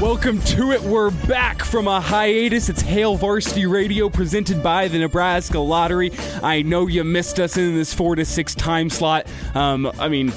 Welcome to it. We're back from a hiatus. It's Hail Varsity Radio presented by the Nebraska Lottery. I know you missed us in this four to six time slot. Um, I mean,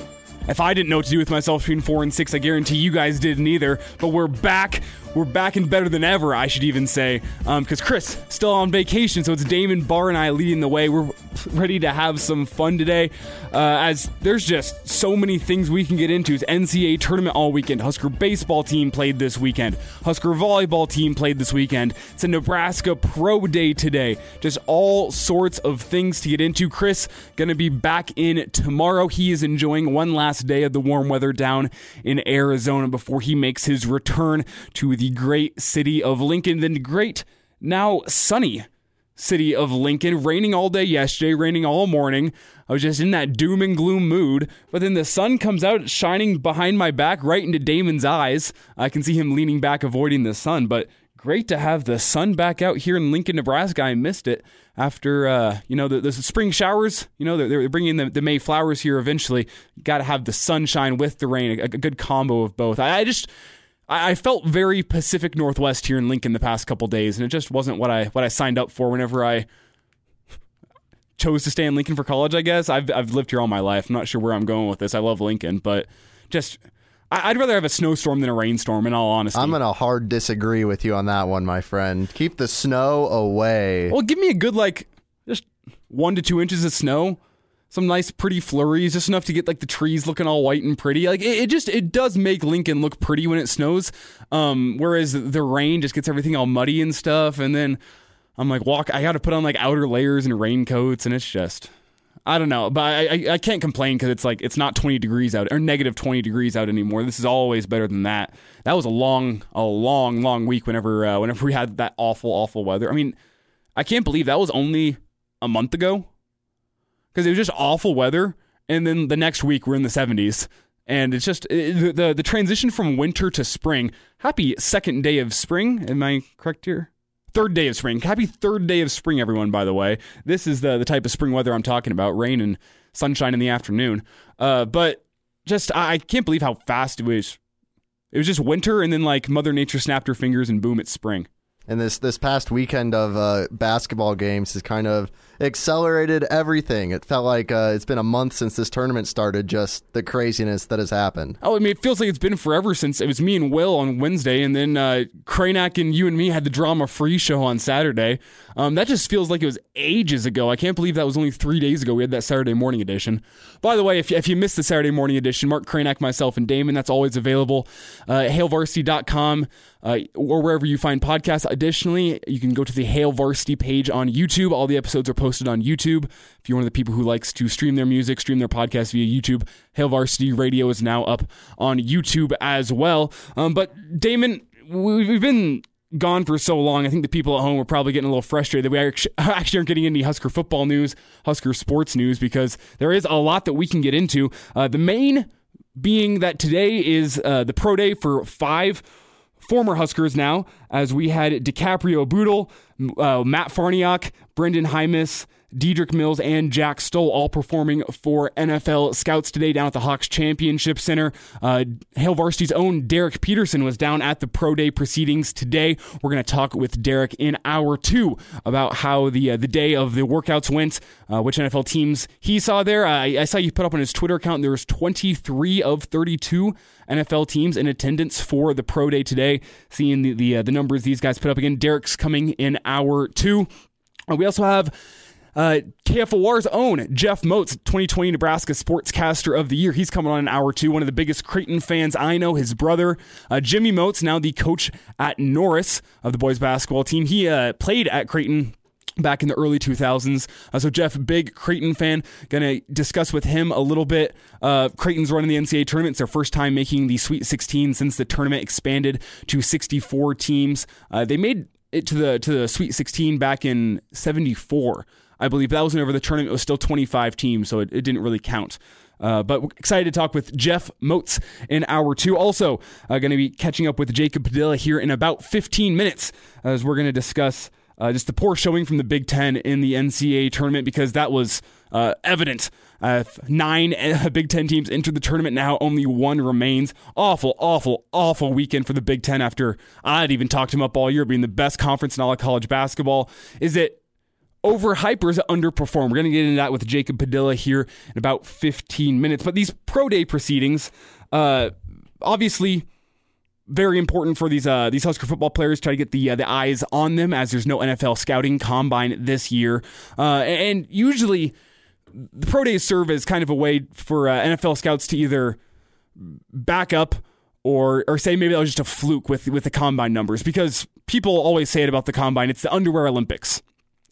if I didn't know what to do with myself between four and six, I guarantee you guys didn't either. But we're back. We're back and better than ever, I should even say. Because um, Chris still on vacation, so it's Damon Barr and I leading the way. We're ready to have some fun today, uh, as there's just so many things we can get into. It's NCAA tournament all weekend. Husker baseball team played this weekend. Husker volleyball team played this weekend. It's a Nebraska Pro Day today. Just all sorts of things to get into. Chris gonna be back in tomorrow. He is enjoying one last day of the warm weather down in Arizona before he makes his return to the great city of Lincoln, the great, now sunny city of Lincoln. Raining all day yesterday, raining all morning. I was just in that doom and gloom mood. But then the sun comes out, shining behind my back, right into Damon's eyes. I can see him leaning back, avoiding the sun. But great to have the sun back out here in Lincoln, Nebraska. I missed it after uh, you know the, the, spring showers. You know they're, they're bringing the, the May flowers here eventually. Got to have the sunshine with the rain, a, a good combo of both. I, I just I, felt very Pacific Northwest here in Lincoln the past couple days, and it just wasn't what I what I signed up for whenever I chose to stay in Lincoln for college. I guess I've I've lived here all my life. I'm not sure where I'm going with this. I love Lincoln, but just I'd rather have a snowstorm than a rainstorm. In all honesty, I'm gonna hard disagree with you on that one, my friend. Keep the snow away. Well, give me a good like just one to two inches of snow some nice pretty flurries, just enough to get like the trees looking all white and pretty. Like it, it just it does make Lincoln look pretty when it snows. Um, whereas the rain just gets everything all muddy and stuff. And then I'm like, walk. I got to put on like outer layers and raincoats, and it's just. I don't know, but I, I, I can't complain because it's like it's not 20 degrees out or negative 20 degrees out anymore. This is always better than that. That was a long, a long, long week. Whenever uh, whenever we had that awful, awful weather. I mean, I can't believe that was only a month ago because it was just awful weather. And then the next week we're in the 70s. And it's just it, the, the transition from winter to spring. Happy second day of spring. Am I correct here? Third day of spring. Happy third day of spring, everyone, by the way. This is the, the type of spring weather I'm talking about rain and sunshine in the afternoon. Uh, but just, I can't believe how fast it was. It was just winter, and then like Mother Nature snapped her fingers, and boom, it's spring. And this this past weekend of uh, basketball games is kind of accelerated everything. It felt like uh, it's been a month since this tournament started. Just the craziness that has happened. Oh, I mean, it feels like it's been forever since it was me and Will on Wednesday, and then uh, Kranak and you and me had the drama free show on Saturday. Um, that just feels like it was ages ago. I can't believe that was only three days ago. We had that Saturday morning edition. By the way, if you, if you missed the Saturday morning edition, Mark Kranak, myself, and Damon, that's always available. Uh, hailvarsity.com uh, or wherever you find podcasts. Additionally, you can go to the Hail Varsity page on YouTube. All the episodes are posted on YouTube. If you're one of the people who likes to stream their music, stream their podcast via YouTube, Hail Varsity Radio is now up on YouTube as well. Um, but Damon, we've been gone for so long. I think the people at home are probably getting a little frustrated that we actually aren't getting any Husker football news, Husker sports news, because there is a lot that we can get into. Uh, the main being that today is uh, the pro day for five former Huskers now, as we had DiCaprio Bootle, uh, Matt Farniok, Brendan Jaimes, Dedrick Mills and Jack Stoll all performing for NFL Scouts today down at the Hawks Championship Center. Uh, Hail Varsity's own Derek Peterson was down at the Pro Day proceedings today. We're going to talk with Derek in hour two about how the uh, the day of the workouts went, uh, which NFL teams he saw there. I, I saw you put up on his Twitter account there was 23 of 32 NFL teams in attendance for the Pro Day today. Seeing the the, uh, the numbers these guys put up again. Derek's coming in hour two. Uh, we also have uh, KFOR's own Jeff Moats, 2020 Nebraska Sportscaster of the Year. He's coming on in hour two. One of the biggest Creighton fans I know. His brother, uh, Jimmy Moats, now the coach at Norris of the boys basketball team. He uh, played at Creighton back in the early 2000s. Uh, so Jeff, big Creighton fan, going to discuss with him a little bit. Uh, Creighton's running the NCAA tournament. It's their first time making the Sweet 16 since the tournament expanded to 64 teams. Uh, they made it to the to the Sweet 16 back in 74. I believe that was whenever the tournament It was still 25 teams, so it, it didn't really count. Uh, but excited to talk with Jeff Moats in hour two. Also, uh, going to be catching up with Jacob Padilla here in about 15 minutes as we're going to discuss uh, just the poor showing from the Big Ten in the NCAA tournament because that was uh, evident. Uh, nine Big Ten teams entered the tournament now, only one remains. Awful, awful, awful weekend for the Big Ten after I'd even talked him up all year being the best conference in all of college basketball. Is it overhypers underperform. We're going to get into that with Jacob Padilla here in about 15 minutes. But these pro day proceedings, uh, obviously very important for these uh, these Husker football players try to get the uh, the eyes on them as there's no NFL scouting combine this year, uh, and usually the pro days serve as kind of a way for uh, NFL scouts to either back up or or say maybe that was just a fluke with with the combine numbers because people always say it about the combine it's the underwear Olympics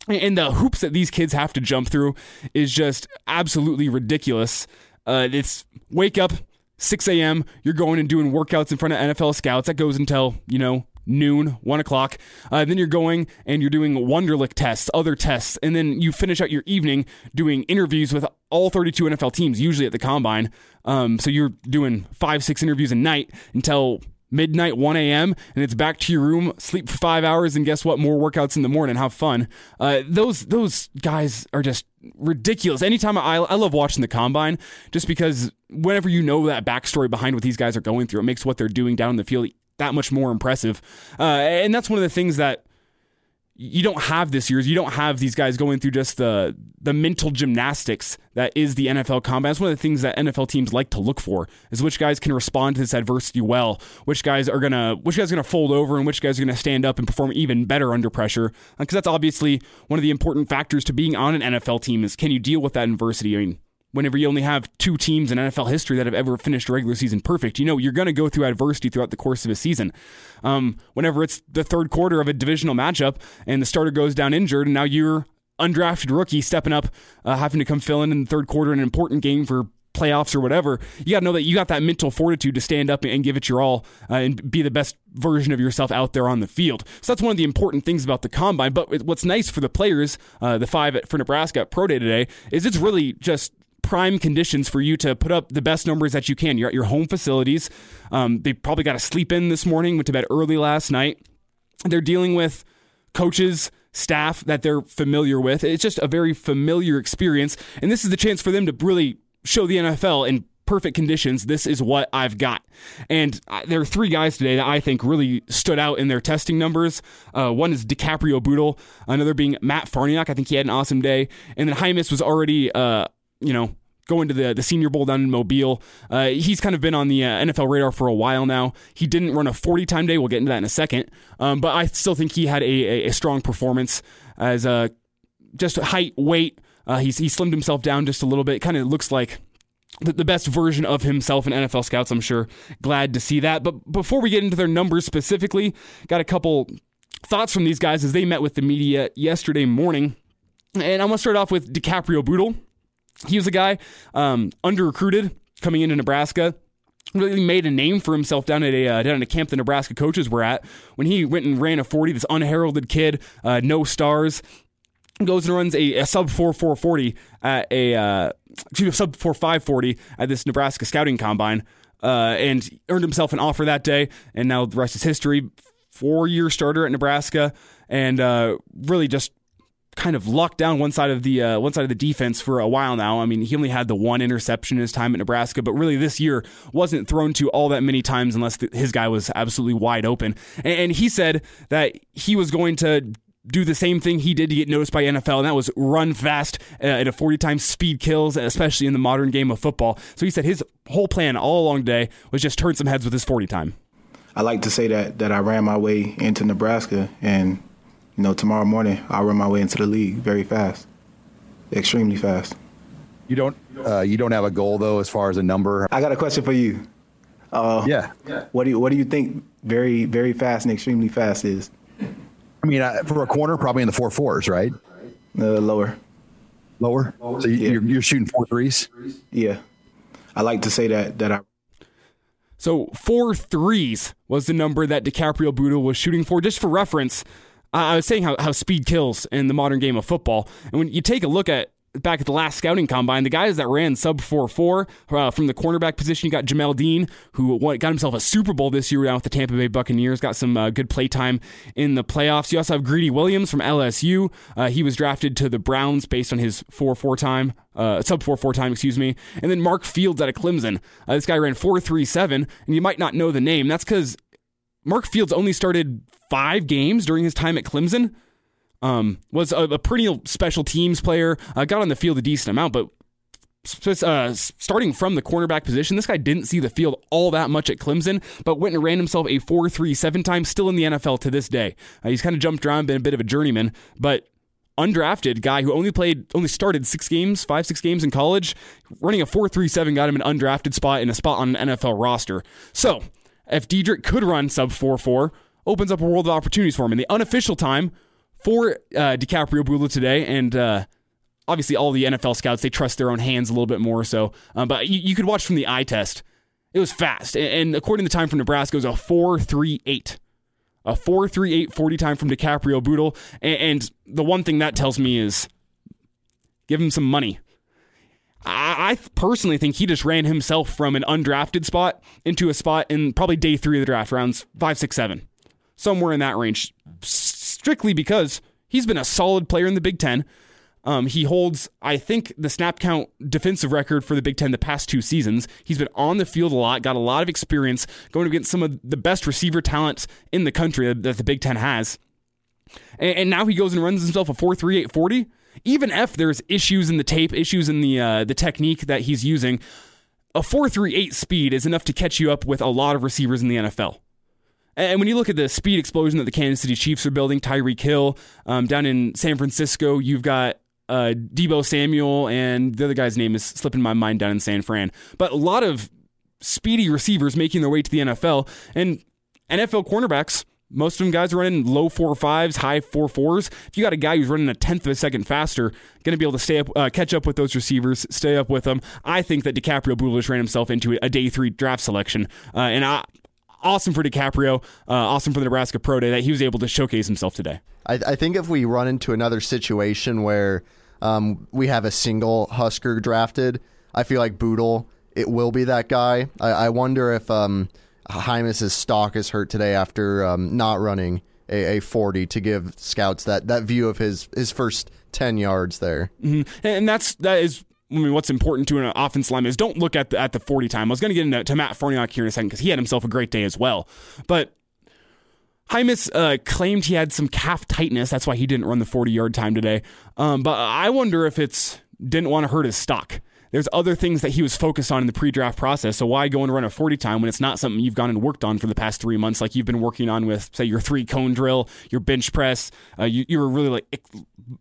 and the hoops that these kids have to jump through is just absolutely ridiculous. Uh, it's wake up 6 a.m. You're going and doing workouts in front of NFL scouts. That goes until you know noon, one o'clock. Uh, then you're going and you're doing Wonderlic tests, other tests, and then you finish out your evening doing interviews with all 32 NFL teams, usually at the combine. Um, so you're doing five, six interviews a night until midnight 1 a.m and it's back to your room sleep for five hours and guess what? More workouts in the morning. Have fun. Uh, those those guys are just ridiculous. Anytime I, I love watching the combine just because whenever you know that backstory behind what these guys are going through it makes what they're doing down in the field that much more impressive. Uh, and that's one of the things that you don't have this year's. You don't have these guys going through just the the mental gymnastics that is the NFL combat. That's one of the things that NFL teams like to look for is which guys can respond to this adversity well, which guys are gonna which guys are gonna fold over, and which guys are gonna stand up and perform even better under pressure. Uh, because that's obviously one of the important factors to being on an NFL team is can you deal with that adversity? I mean, whenever you only have two teams in NFL history that have ever finished a regular season perfect. You know, you're going to go through adversity throughout the course of a season. Um, whenever it's the third quarter of a divisional matchup and the starter goes down injured, and now you're undrafted rookie stepping up, uh, having to come fill in in the third quarter in an important game for playoffs or whatever, you got to know that you got that mental fortitude to stand up and give it your all uh, and be the best version of yourself out there on the field. So that's one of the important things about the combine. But what's nice for the players, uh, the five for Nebraska at Pro Day today, is it's really just prime conditions for you to put up the best numbers that you can. You're at your home facilities. Um, they probably got to sleep in this morning, went to bed early last night. They're dealing with coaches, staff that they're familiar with. It's just a very familiar experience. And this is the chance for them to really show the NFL in perfect conditions. This is what I've got. And uh, there are three guys today that I think really stood out in their testing numbers. Uh, one is DiCaprio Bootle, another being Matt Farniok. I think he had an awesome day. And then Jaimes was already, uh, you know, going to the, the Senior Bowl down in Mobile. Uh, he's kind of been on the uh, NFL radar for a while now. He didn't run a 40 time day. We'll get into that in a second. Um, but I still think he had a, a, a strong performance as uh, just height, weight. Uh, he's, he slimmed himself down just a little bit. Kind of looks like the, the best version of himself in NFL scouts, I'm sure. Glad to see that. But before we get into their numbers specifically, got a couple thoughts from these guys as they met with the media yesterday morning. And I'm going to start off with DiCaprio Bootle. He was a guy um, under recruited coming into Nebraska. Really made a name for himself down at a uh, down at a camp the Nebraska coaches were at when he went and ran a 40. This unheralded kid, uh, no stars, goes and runs a, a sub 4 440 at a uh, excuse me, sub 4 540 at this Nebraska scouting combine, uh, and earned himself an offer that day. And now the rest is history. Four year starter at Nebraska, and uh, really just kind of locked down one side of the uh, one side of the defense for a while now. I mean, he only had the one interception in his time at Nebraska, but really this year wasn't thrown to all that many times unless the, his guy was absolutely wide open. And, and he said that he was going to do the same thing he did to get noticed by NFL, and that was run fast uh, at a 40 times speed kills, especially in the modern game of football. So he said his whole plan all along today was just turn some heads with his 40 time. I like to say that that I ran my way into Nebraska, and you know, tomorrow morning I'll run my way into the league very fast, extremely fast. You don't uh, you don't have a goal though, as far as a number. I got a question for you. Uh, yeah. What do you What do you think very very fast and extremely fast is? I mean, uh, for a corner, probably in the four fours, right? Uh, lower. Lower. So you, yeah. you're, you're shooting four threes. Yeah, I like to say that that I. So four threes was the number that DiCaprio Bootle was shooting for. Just for reference, I was saying how, how speed kills in the modern game of football. And when you take a look at back at the last scouting combine, the guys that ran sub 4 4 uh, from the cornerback position, you got Jamel Dean, who got himself a Super Bowl this year down with the Tampa Bay Buccaneers, got some uh, good play time in the playoffs. You also have Greedy Williams from LSU. Uh, he was drafted to the Browns based on his 4 4 time. Uh, sub 4 4 time, excuse me. And then Mark Fields out of Clemson. Uh, this guy ran 4 3 7, and you might not know the name. That's because Mark Fields only started five games during his time at Clemson. Um, was a, a perennial special teams player. Uh, got on the field a decent amount, but uh, starting from the cornerback position, this guy didn't see the field all that much at Clemson, but went and ran himself a 4 3 seven times, still in the NFL to this day. Uh, he's kind of jumped around, been a bit of a journeyman, but undrafted guy who only played, only started six games, five, six games in college, running a 4 3 7 got him an undrafted spot in a spot on an NFL roster. So, if Diedrich could run sub 4 4, opens up a world of opportunities for him. In the unofficial time, for uh, DiCaprio Bootle today, and uh, obviously all the NFL scouts they trust their own hands a little bit more. So, um, but you, you, could watch from the eye test. It was fast, and, and according to the time from Nebraska, it was a four three eight, a four three eight forty time from DiCaprio Bootle. And, and the one thing that tells me is give him some money. I, I personally think he just ran himself from an undrafted spot into a spot in probably day three of the draft, rounds five, six, seven, somewhere in that range strictly because he's been a solid player in the Big Ten. Um, he holds, I think, the snap count defensive record for the Big Ten the past two seasons. He's been on the field a lot, got a lot of experience going against some of the best receiver talent in the country that the Big Ten has. And, and now he goes and runs himself a 4 3 8 40. Even if there's issues in the tape, issues in the uh, the technique that he's using, a 4.38 speed is enough to catch you up with a lot of receivers in the NFL. And when you look at the speed explosion that the Kansas City Chiefs are building, Tyreek Hill um, down in San Francisco, you've got uh, Deebo Samuel, and the other guy's name is slipping my mind down in San Fran. But a lot of speedy receivers making their way to the NFL, and NFL cornerbacks. Most of them guys running low four fives, high four fours. If you got a guy who's running a tenth of a second faster, going to be able to stay up, uh, catch up with those receivers, stay up with them. I think that DiCaprio Bootle ran himself into a day three draft selection, uh, and I awesome for DiCaprio, uh, awesome for the Nebraska Pro Day that he was able to showcase himself today. I, I think if we run into another situation where um, we have a single Husker drafted, I feel like Bootle it will be that guy. I, I wonder if um, Jaimes' stock is hurt today after um, not running a, a, 40 to give scouts that, that view of his his first 10 yards there. Mm-hmm. And that's that is I mean, what's important to an offense lineman is don't look at the, at the 40 time. I was going to get into to Matt Farniok here in a second because he had himself a great day as well. But Jaimes uh, claimed he had some calf tightness. That's why he didn't run the 40 yard time today. Um, but I wonder if it's didn't want to hurt his stock there's other things that he was focused on in the pre-draft process. So why go and run a 40 time when it's not something you've gone and worked on for the past three months, like you've been working on with, say, your three cone drill, your bench press. Uh, you, you were really like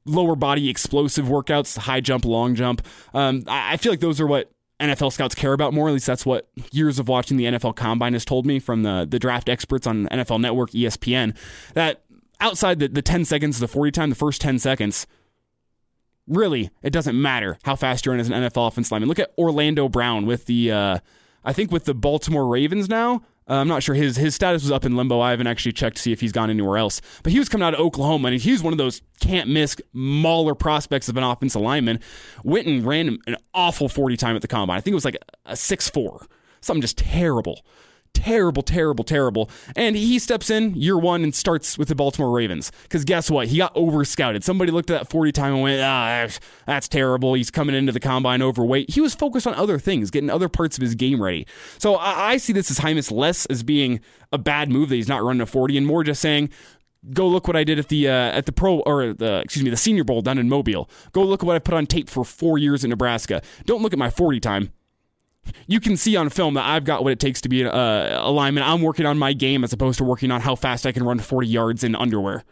lower body explosive workouts, high jump, long jump. Um, I, I feel like those are what NFL scouts care about more. At least that's what years of watching the NFL Combine has told me from the the draft experts on NFL Network, ESPN. That outside the, the 10 seconds the 40 time, the first 10 seconds, really, it doesn't matter how fast you're in as an NFL offensive lineman. Look at Orlando Brown with the, uh, I think with the Baltimore Ravens now. Uh, I'm not sure his his status was up in limbo. I haven't actually checked to see if he's gone anywhere else. But he was coming out of Oklahoma, and he was one of those can't miss mauler prospects of an offensive lineman. Went and ran an awful 40 time at the combine. I think it was like a 6 4, something just terrible terrible, terrible, terrible. And he steps in year one and starts with the Baltimore Ravens. Because guess what? He got over scouted. Somebody looked at that 40 time and went, ah, that's terrible. He's coming into the combine overweight. He was focused on other things, getting other parts of his game ready. So I, I see this as Jaimes less as being a bad move that he's not running a 40 and more just saying, go look what I did at the uh, at the pro or the excuse me the Senior Bowl down in Mobile. Go look at what I put on tape for four years in Nebraska. Don't look at my 40 time you can see on film that I've got what it takes to be a, a lineman. I'm working on my game as opposed to working on how fast I can run 40 yards in underwear.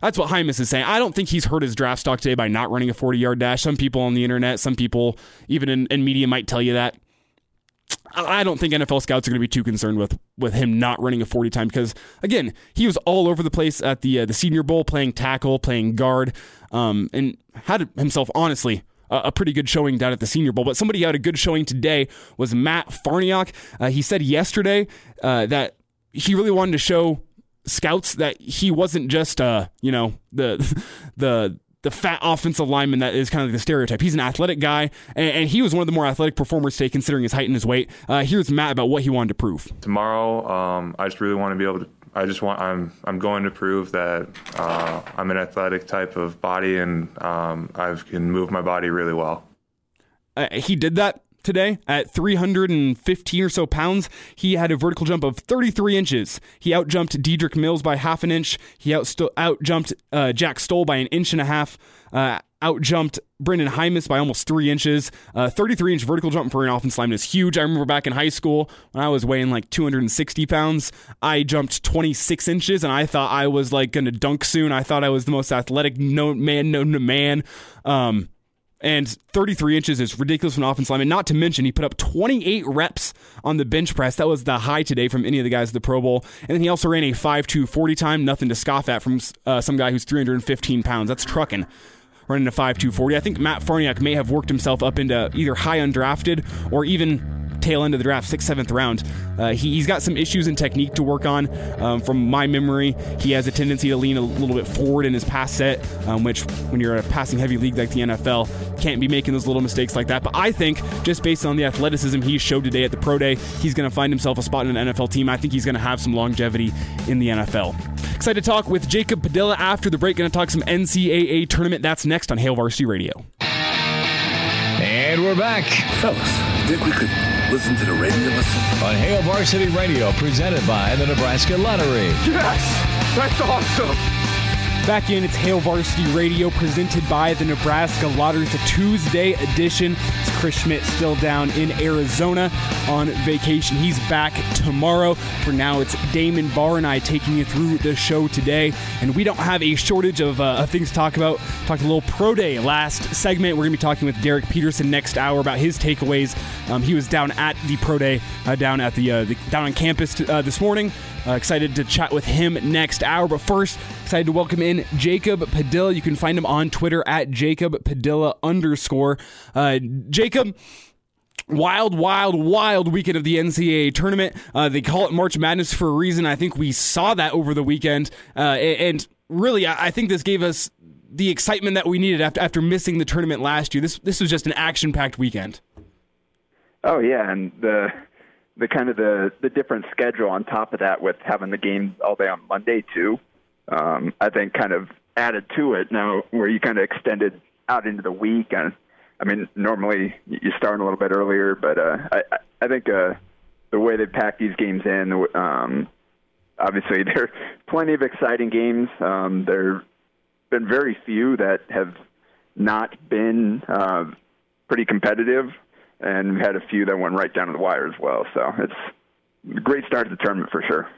That's what Jaimes is saying. I don't think he's hurt his draft stock today by not running a 40 yard dash. Some people on the internet, some people even in, in media might tell you that. I don't think NFL scouts are going to be too concerned with with him not running a 40 time because again, he was all over the place at the uh, the Senior Bowl playing tackle, playing guard, um, and had himself honestly a, pretty good showing down at the Senior Bowl. But somebody who had a good showing today was Matt Farniok. Uh, he said yesterday uh, that he really wanted to show scouts that he wasn't just uh you know the the the fat offensive lineman that is kind of the stereotype. He's an athletic guy, and, and, he was one of the more athletic performers today, considering his height and his weight. Uh, here's Matt about what he wanted to prove. Tomorrow, um, I just really want to be able to. I just want. I'm. I'm going to prove that uh, I'm an athletic type of body, and um, I can move my body really well. Uh, he did that today at 315 or so pounds. He had a vertical jump of 33 inches. He outjumped Dedrick Mills by half an inch. He out outjumped uh, Jack Stoll by an inch and a half. Uh, outjumped Brendan Jaimes by almost three inches. Uh, 33 inch vertical jump for an offensive lineman is huge. I remember back in high school when I was weighing like 260 pounds, I jumped 26 inches and I thought I was like going to dunk soon. I thought I was the most athletic known man known to man. Um, and 33 inches is ridiculous for an offensive lineman. Not to mention, he put up 28 reps on the bench press. That was the high today from any of the guys at the Pro Bowl. And then he also ran a 5'2 40 time. Nothing to scoff at from uh, some guy who's 315 pounds. That's trucking running a 5'2 40. I think Matt Farniok may have worked himself up into either high undrafted or even tail end of the draft, sixth, seventh round. Uh, he, has got some issues in technique to work on. Um, from my memory, he has a tendency to lean a little bit forward in his pass set, um, which when you're in a passing heavy league like the NFL, can't be making those little mistakes like that. But I think just based on the athleticism he showed today at the Pro Day, he's going to find himself a spot in an NFL team. I think he's going to have some longevity in the NFL. Excited to talk with Jacob Padilla after the break. Going to talk some NCAA tournament. That's next on Hail Varsity Radio. And we're back. Fellas, think we could listen to the radio listen? On Hail Varsity Radio, presented by the Nebraska Lottery. Yes! That's awesome! Back in, it's Hail Varsity Radio presented by the Nebraska Lottery. It's a Tuesday edition. It's Chris Schmidt still down in Arizona on vacation. He's back tomorrow. For now, it's Damon Barr and I taking you through the show today. And we don't have a shortage of, uh, things to talk about. Talked a little pro day last segment. We're going to be talking with Derek Peterson next hour about his takeaways. Um, he was down at the pro day, uh, down at the, uh, the, down on campus t- uh, this morning. Uh, excited to chat with him next hour. But first, excited to welcome in Jacob Padilla. You can find him on Twitter at Jacob Padilla underscore. Uh, Jacob, wild, wild, wild weekend of the NCAA tournament. Uh, they call it March Madness for a reason. I think we saw that over the weekend. Uh, and really, I think this gave us the excitement that we needed after, after missing the tournament last year. This this was just an action packed weekend. Oh yeah, and the the kind of the the different schedule on top of that with having the game all day on Monday too, um, I think kind of added to it now where you kind of extended out into the week and I mean normally you start a little bit earlier, but uh, I I think uh, the way they pack these games in, um, obviously there are plenty of exciting games. Um, there have been very few that have not been uh, pretty competitive and we had a few that went right down to the wire as well. So it's a great start to the tournament for sure.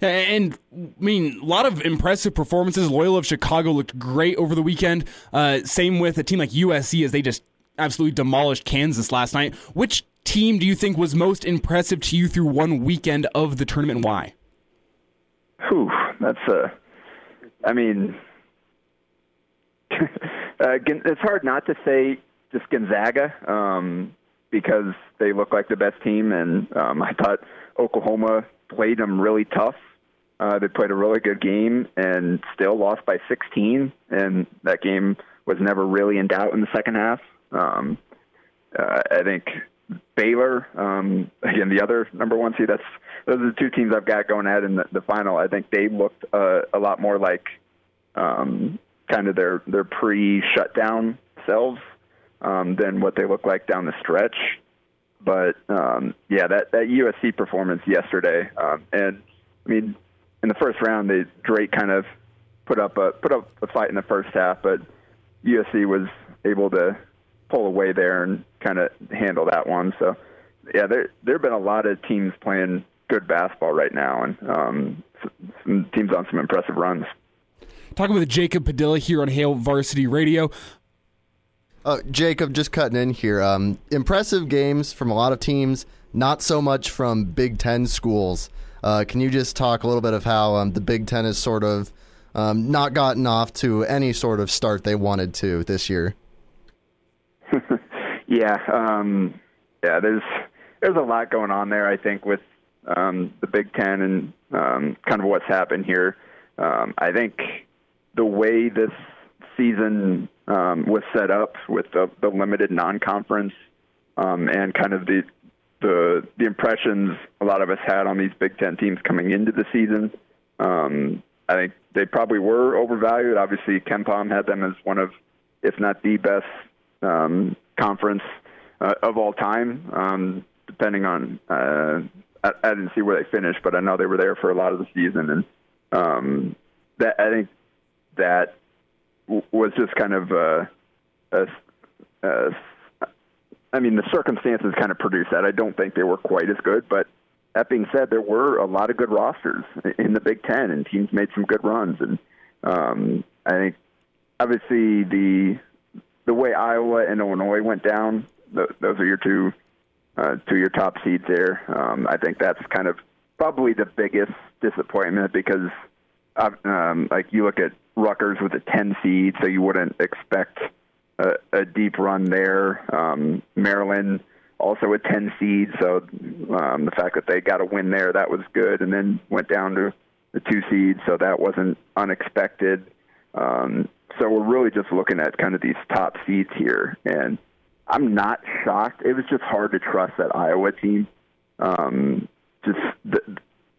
And I mean, a lot of impressive performances. Loyola of Chicago looked great over the weekend. Uh, same with a team like USC as they just absolutely demolished Kansas last night. Which team do you think was most impressive to you through one weekend of the tournament? Why? Whew, that's a. I mean, uh, it's hard not to say just Gonzaga. Um, because they look like the best team, and um, I thought Oklahoma played them really tough. Uh, they played a really good game and still lost by 16, and that game was never really in doubt in the second half. Um, uh, I think Baylor, um, again, the other number one seed. That's those are the two teams I've got going at in the, the final. I think they looked uh, a lot more like um, kind of their their pre-shutdown selves um, than what they look like down the stretch. But um, yeah, that that USC performance yesterday, um, and I mean, in the first round, they Drake kind of put up a put up a fight in the first half, but USC was able to pull away there and kind of handle that one. So yeah, there there have been a lot of teams playing good basketball right now, and um, some teams on some impressive runs. Talking with Jacob Padilla here on Hail Varsity Radio. Uh, Jacob, just cutting in here. Um, impressive games from a lot of teams, not so much from Big Ten schools. Uh, can you just talk a little bit of how um, the Big Ten has sort of um, not gotten off to any sort of start they wanted to this year? yeah, um, yeah. There's there's a lot going on there. I think with um, the Big Ten and um, kind of what's happened here. I think the way this season um, was set up with the, the limited non-conference um, and kind of the the the impressions a lot of us had on these Big Ten teams coming into the season. Um, I think they probably were overvalued. Obviously, KenPom had them as one of, if not the best um, conference uh, of all time. Um, depending on, uh, I, I didn't see where they finished, but I know they were there for a lot of the season, and um, that I think that was just kind of a, a, a I mean, the circumstances kind of produced that. I don't think they were quite as good, but that being said, there were a lot of good rosters in the Big Ten, and teams made some good runs. And um, I think, obviously, the the way Iowa and Illinois went down, th- those are your two uh, two your top seeds there. Um, I think that's kind of probably the biggest disappointment because, uh, um, like you look at Rutgers with a 10 seed, so you wouldn't expect a, a deep run there. Um, Maryland also a 10 seed, so um, the fact that they got a win there that was good, and then went down to the two seed, so that wasn't unexpected. Um, so we're really just looking at kind of these top seeds here, and I'm not shocked. It was just hard to trust that Iowa team. Um, just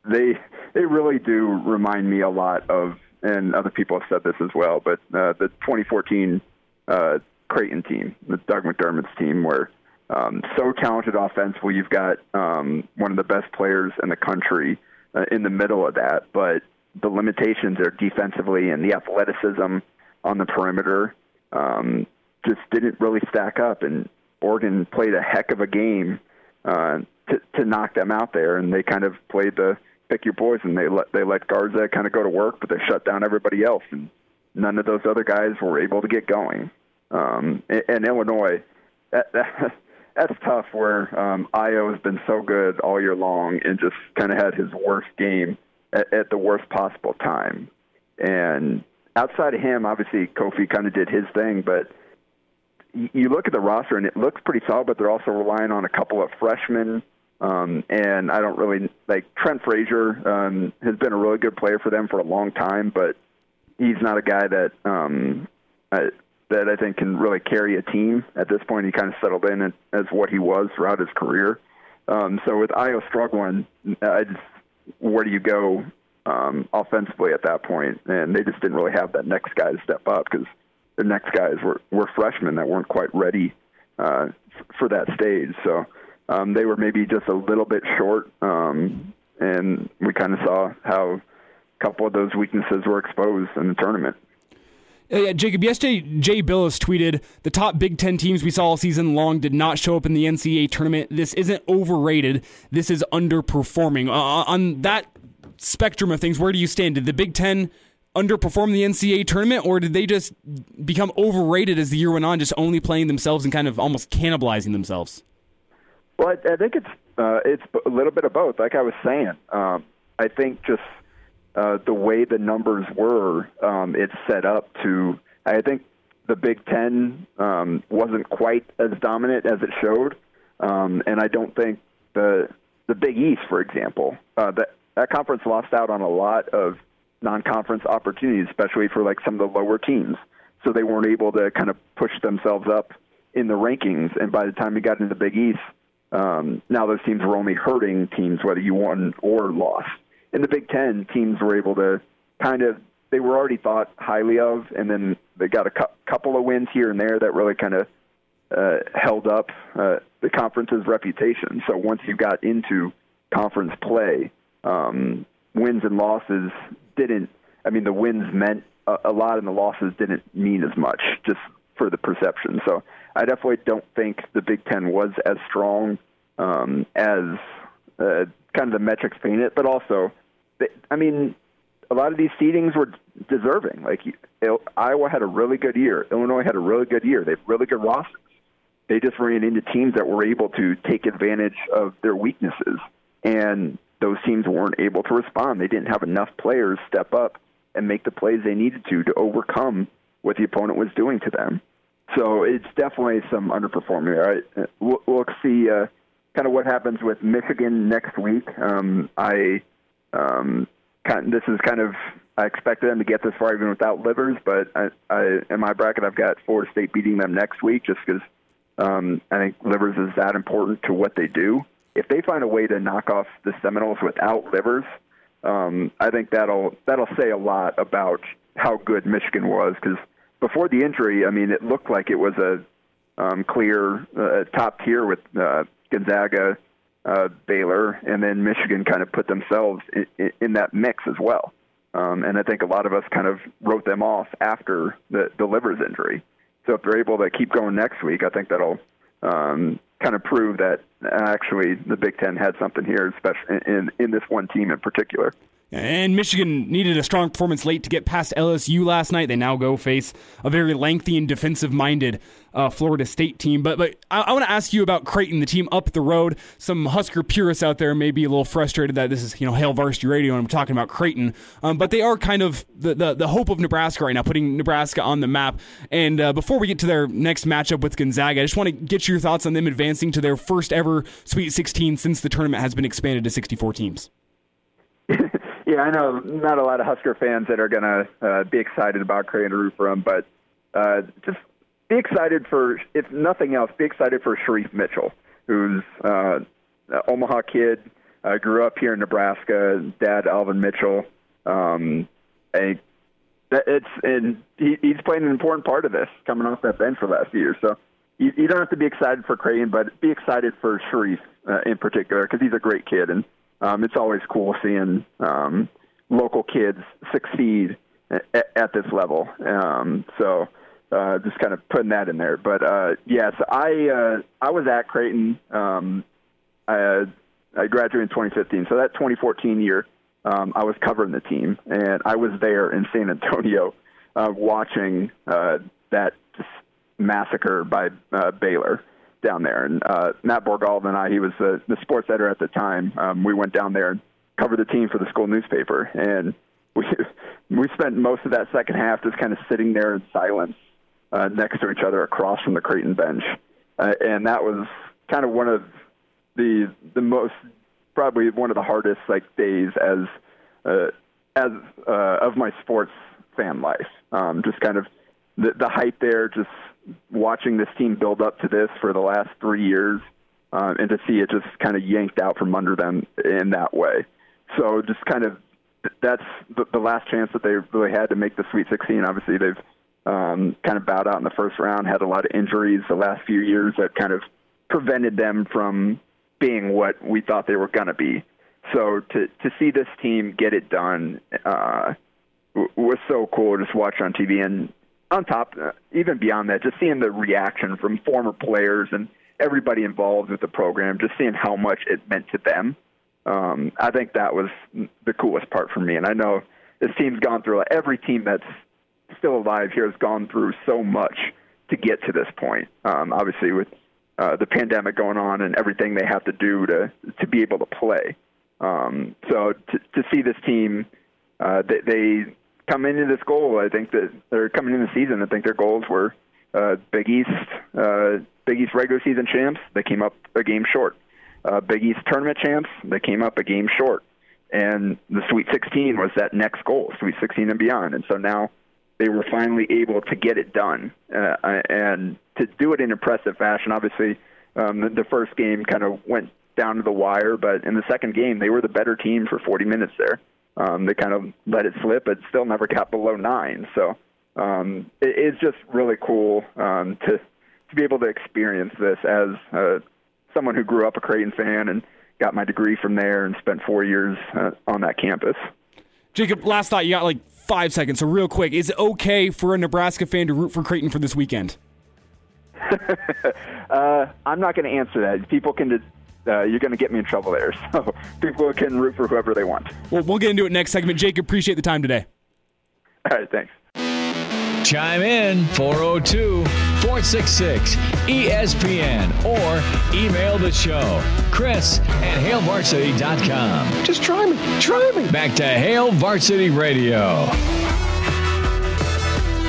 they they really do remind me a lot of, and other people have said this as well, but uh, the 2014 uh, Creighton team, the Doug McDermott's team, were um, so talented offensively, you've got um, one of the best players in the country uh, in the middle of that, but the limitations are defensively and the athleticism on the perimeter um, just didn't really stack up. And Oregon played a heck of a game uh, to, to knock them out there, and they kind of played the pick your poison. They let they let Garza kind of go to work, but they shut down everybody else, and none of those other guys were able to get going. Um, and, and Illinois, that, that, that's tough. Where um, Ayo has been so good all year long and just kind of had his worst game at, at the worst possible time. And outside of him, obviously Kofi kind of did his thing, but you look at the roster and it looks pretty solid, but they're also relying on a couple of freshmen. Um, and I don't really like Trent Frazier um, has been a really good player for them for a long time, but he's not a guy that um, I, that I think can really carry a team at this point. He kind of settled in as what he was throughout his career. Um, so with Ayo struggling, I just, where do you go um, offensively at that point? And they just didn't really have that next guy to step up because the next guys were, were freshmen that weren't quite ready uh, for that stage. So um, they were maybe just a little bit short, um, and we kind of saw how a couple of those weaknesses were exposed in the tournament. Yeah, Jacob, yesterday Jay Bilas tweeted the top Big Ten teams we saw all season long did not show up in the NCAA tournament. This isn't overrated. This is underperforming. Uh, on that spectrum of things, where do you stand? Did the Big Ten underperform the NCAA tournament, or did they just become overrated as the year went on, just only playing themselves and kind of almost cannibalizing themselves? Well, I, I think it's uh, it's a little bit of both. Like I was saying, um, I think just uh, the way the numbers were, um, it's set up to. I think the Big Ten um, wasn't quite as dominant as it showed, um, and I don't think the the Big East, for example, uh, that that conference lost out on a lot of non-conference opportunities, especially for like some of the lower teams. So they weren't able to kind of push themselves up in the rankings. And by the time we got into the Big East, um, now those teams were only hurting teams whether you won or lost. In the Big Ten, teams were able to kind of they were already thought highly of, and then they got a cu- couple of wins here and there that really kind of uh, held up uh, the conference's reputation. So once you got into conference play, um, wins and losses didn't. I mean, the wins meant a, a lot, and the losses didn't mean as much, just for the perception. So I definitely don't think the Big Ten was as strong um, as uh, kind of the metrics paint it, but also, I mean, a lot of these seedings were deserving. Like Iowa had a really good year, Illinois had a really good year. They have really good rosters. They just ran into teams that were able to take advantage of their weaknesses, and those teams weren't able to respond. They didn't have enough players step up and make the plays they needed to to overcome what the opponent was doing to them. So it's definitely some underperforming. Right, we'll, we'll see uh, kind of what happens with Michigan next week. Um, I um, kind of, this is kind of I expected them to get this far even without Livers, but I, I, in my bracket I've got Florida State beating them next week just because um, I think Livers is that important to what they do. If they find a way to knock off the Seminoles without Livers, um, I think that'll that'll say a lot about how good Michigan was because before the injury, I mean, it looked like it was a um, clear uh, top tier with uh, Gonzaga, uh, Baylor, and then Michigan kind of put themselves in, in, that mix as well. Um, and I think a lot of us kind of wrote them off after the, the Livers injury. So if they're able to keep going next week, I think that'll um, kind of prove that actually the Big Ten had something here, especially in, in this one team in particular. And Michigan needed a strong performance late to get past LSU last night. They now go face a very lengthy and defensive-minded uh, Florida State team. But but I, I want to ask you about Creighton, the team up the road. Some Husker purists out there may be a little frustrated that this is you know Hail Varsity Radio and I'm talking about Creighton. Um, but they are kind of the, the, the hope of Nebraska right now, putting Nebraska on the map. And uh, before we get to their next matchup with Gonzaga, I just want to get your thoughts on them advancing to their first ever Sweet 16 since the tournament has been expanded to 64 teams. Yeah, I know not a lot of Husker fans that are going to uh, be excited about Creighton to root for them, but uh, just be excited for, if nothing else, be excited for Shereef Mitchell, who's uh, an Omaha kid, uh, grew up here in Nebraska. Dad Alvin Mitchell, um, a it's and he, he's playing an important part of this, coming off that bench for last year. So you, you don't have to be excited for Creighton, but be excited for Shereef uh, in particular because he's a great kid and um, it's always cool seeing um, local kids succeed at, at this level. Um, so uh, just kind of putting that in there. But uh, yes, I uh, I was at Creighton. Um, I, I graduated in 2015, so that 2014 year, um, I was covering the team, and I was there in San Antonio uh, watching uh, that massacre by uh, Baylor down there. And uh, Matt Borgald and I, he was the, the sports editor at the time. Um, we went down there and covered the team for the school newspaper, and we we spent most of that second half just kind of sitting there in silence uh, next to each other across from the Creighton bench, uh, and that was kind of one of the the most probably one of the hardest like days as uh, as uh, of my sports fan life. Um, just kind of the, the hype there, just watching this team build up to this for the last three years, uh, and to see it just kind of yanked out from under them in that way. So just kind of that's the, the last chance that they really had to make the Sweet 16. Obviously, they've um, kind of bowed out in the first round, had a lot of injuries the last few years that kind of prevented them from being what we thought they were going to be. So to to see this team get it done uh, was so cool. To just watch on TV, and on top, uh, even beyond that, just seeing the reaction from former players and everybody involved with the program, just seeing how much it meant to them. Um, I think that was the coolest part for me. And I know this team's gone through, every team that's still alive here has gone through so much to get to this point. Um, obviously, with uh, the pandemic going on and everything they have to do to to be able to play. Um, so to, to see this team, uh, they, they come into this goal, I think that they're coming in the season. I think their goals were uh, Big East, uh, Big East regular season champs. They came up a game short. Uh, Big East tournament champs. They came up a game short. And the Sweet 16 was that next goal, Sweet 16 and beyond. And so now they were finally able to get it done uh, and to do it in impressive fashion. Obviously, um, the first game kind of went down to the wire, but in the second game, they were the better team for 40 minutes there. Um, they kind of let it slip, but still never got below nine. So um, it, it's just really cool um, to to be able to experience this as uh, someone who grew up a Creighton fan and got my degree from there and spent four years uh, on that campus. Jacob, last thought. You got like five seconds, so real quick. Is it okay for a Nebraska fan to root for Creighton for this weekend? uh, I'm not going to answer that. People can uh, you're going to get me in trouble there. So people can root for whoever they want. Well, we'll get into it next segment. Jake, appreciate the time today. All right, thanks. Chime in 402 466 ESPN or email the show. Chris at HailVarsity.com. Just try me. Try me. Back to Hail Varsity Radio.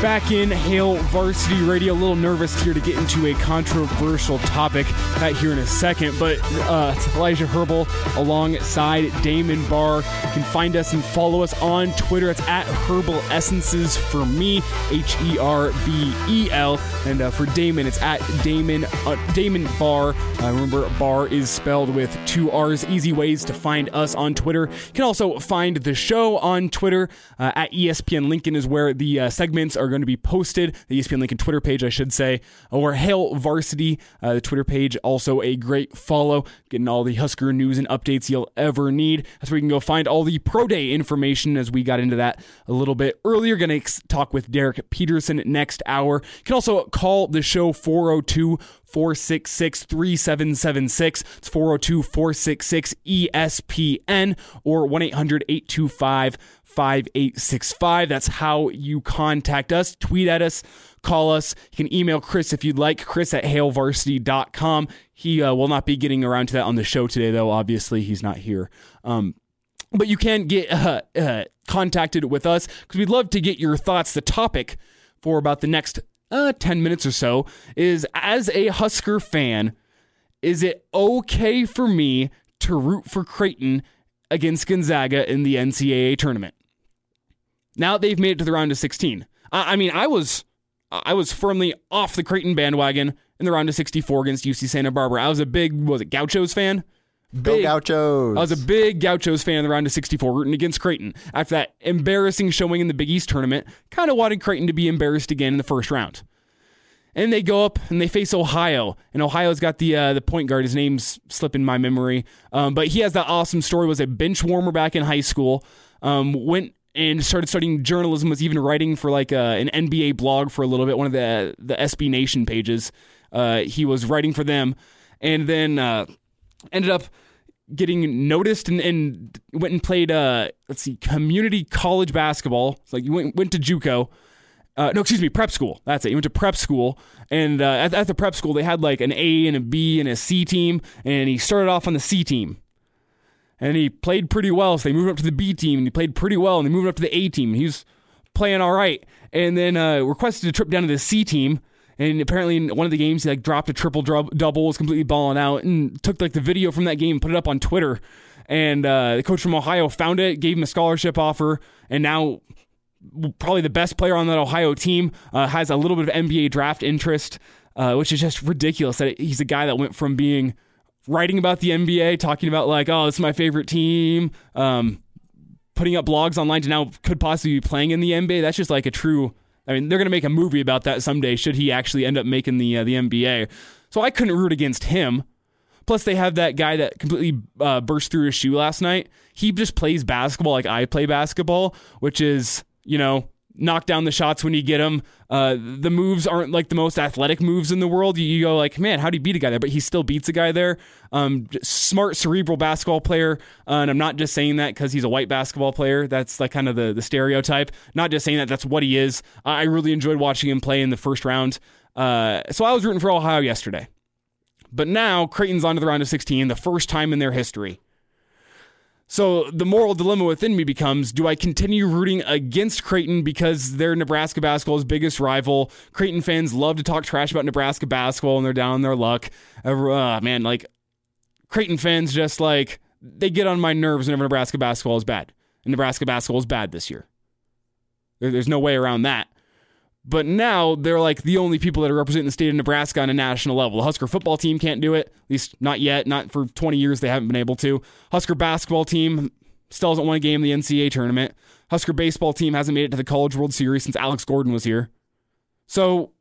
Back in Hail Varsity Radio, a little nervous here to get into a controversial topic that here in a second, but uh, Elijah Herbel alongside Damon Barr. You can find us and follow us on Twitter. It's at Herbal Essences for me, H E R B E L, and uh, for Damon, it's at Damon uh, Damon Barr. Uh, remember, Barr is spelled with two R's. Easy ways to find us on Twitter. You can also find the show on Twitter uh, at ESPN Lincoln is where the uh, segments are going to be posted. The ESPN Lincoln Twitter page, I should say, or Hail Varsity, uh, the Twitter page, also a great follow. Getting all the Husker news and updates you'll ever need. That's where you can go find all the pro day information. As we got into that a little bit earlier, going to talk with Derek Peterson next hour. You can also call the show 402- 466 3776. It's 402 466 ESPN or 1 800 825 5865. That's how you contact us. Tweet at us, call us. You can email Chris if you'd like, chris at hailvarsity.com. He uh, will not be getting around to that on the show today, though. Obviously, he's not here. Um, but you can get uh, uh, contacted with us because we'd love to get your thoughts. The topic for about the next uh, 10 minutes or so is as a Husker fan, is it okay for me to root for Creighton against Gonzaga in the NCAA tournament? Now they've made it to the round of 16. I, I mean, I was I was firmly off the Creighton bandwagon in the round of 64 against UC Santa Barbara. I was a big was it Gauchos fan? Go Big- Gauchos. I was a big Gauchos fan in the round of 64, rooting against Creighton. After that embarrassing showing in the Big East tournament, kind of wanted Creighton to be embarrassed again in the first round. And they go up and they face Ohio, and Ohio's got the uh, the point guard. His name's slipping my memory, um, but he has that awesome story. Was a bench warmer back in high school. Um, went and started studying journalism. Was even writing for like a, an NBA blog for a little bit. One of the the SB Nation pages. Uh, he was writing for them, and then uh, ended up getting noticed and, and went and played uh let's see community college basketball it's like you went, went to juco uh, no excuse me prep school that's it he went to prep school and uh, at, at the prep school they had like an a and a b and a c team and he started off on the c team and he played pretty well so they moved up to the b team and he played pretty well and they moved up to the a team he was playing all right and then uh, requested a trip down to the c team and apparently in one of the games he like dropped a triple double, was completely balling out, and took like the video from that game and put it up on Twitter. And uh, the coach from Ohio found it, gave him a scholarship offer, and now probably the best player on that Ohio team uh, has a little bit of NBA draft interest, uh, which is just ridiculous. That he's a guy that went from being writing about the NBA, talking about like, oh, this is my favorite team, um, putting up blogs online to now could possibly be playing in the NBA. That's just like a true. I mean, they're going to make a movie about that someday. Should he actually end up making the uh, the NBA? So I couldn't root against him. Plus, they have that guy that completely uh, burst through his shoe last night. He just plays basketball like I play basketball, which is you know knock down the shots when you get them. Uh, the moves aren't like the most athletic moves in the world. You, you go like, man, how do you beat a guy there? But he still beats a guy there. Um, smart, cerebral basketball player. Uh, and I'm not just saying that because he's a white basketball player. That's like kind of the, the stereotype. Not just saying that that's what he is. I really enjoyed watching him play in the first round. Uh, so I was rooting for Ohio yesterday. But now Creighton's on to the round of 16, the first time in their history. So the moral dilemma within me becomes do I continue rooting against Creighton because they're Nebraska basketball's biggest rival? Creighton fans love to talk trash about Nebraska basketball and they're down on their luck. Uh, man, like Creighton fans just like they get on my nerves whenever Nebraska basketball is bad. And Nebraska basketball is bad this year. There, there's no way around that. But now they're like the only people that are representing the state of Nebraska on a national level. The Husker football team can't do it, at least not yet. Not for 20 years, they haven't been able to. Husker basketball team still hasn't won a game in the NCAA tournament. Husker baseball team hasn't made it to the College World Series since Alex Gordon was here. So,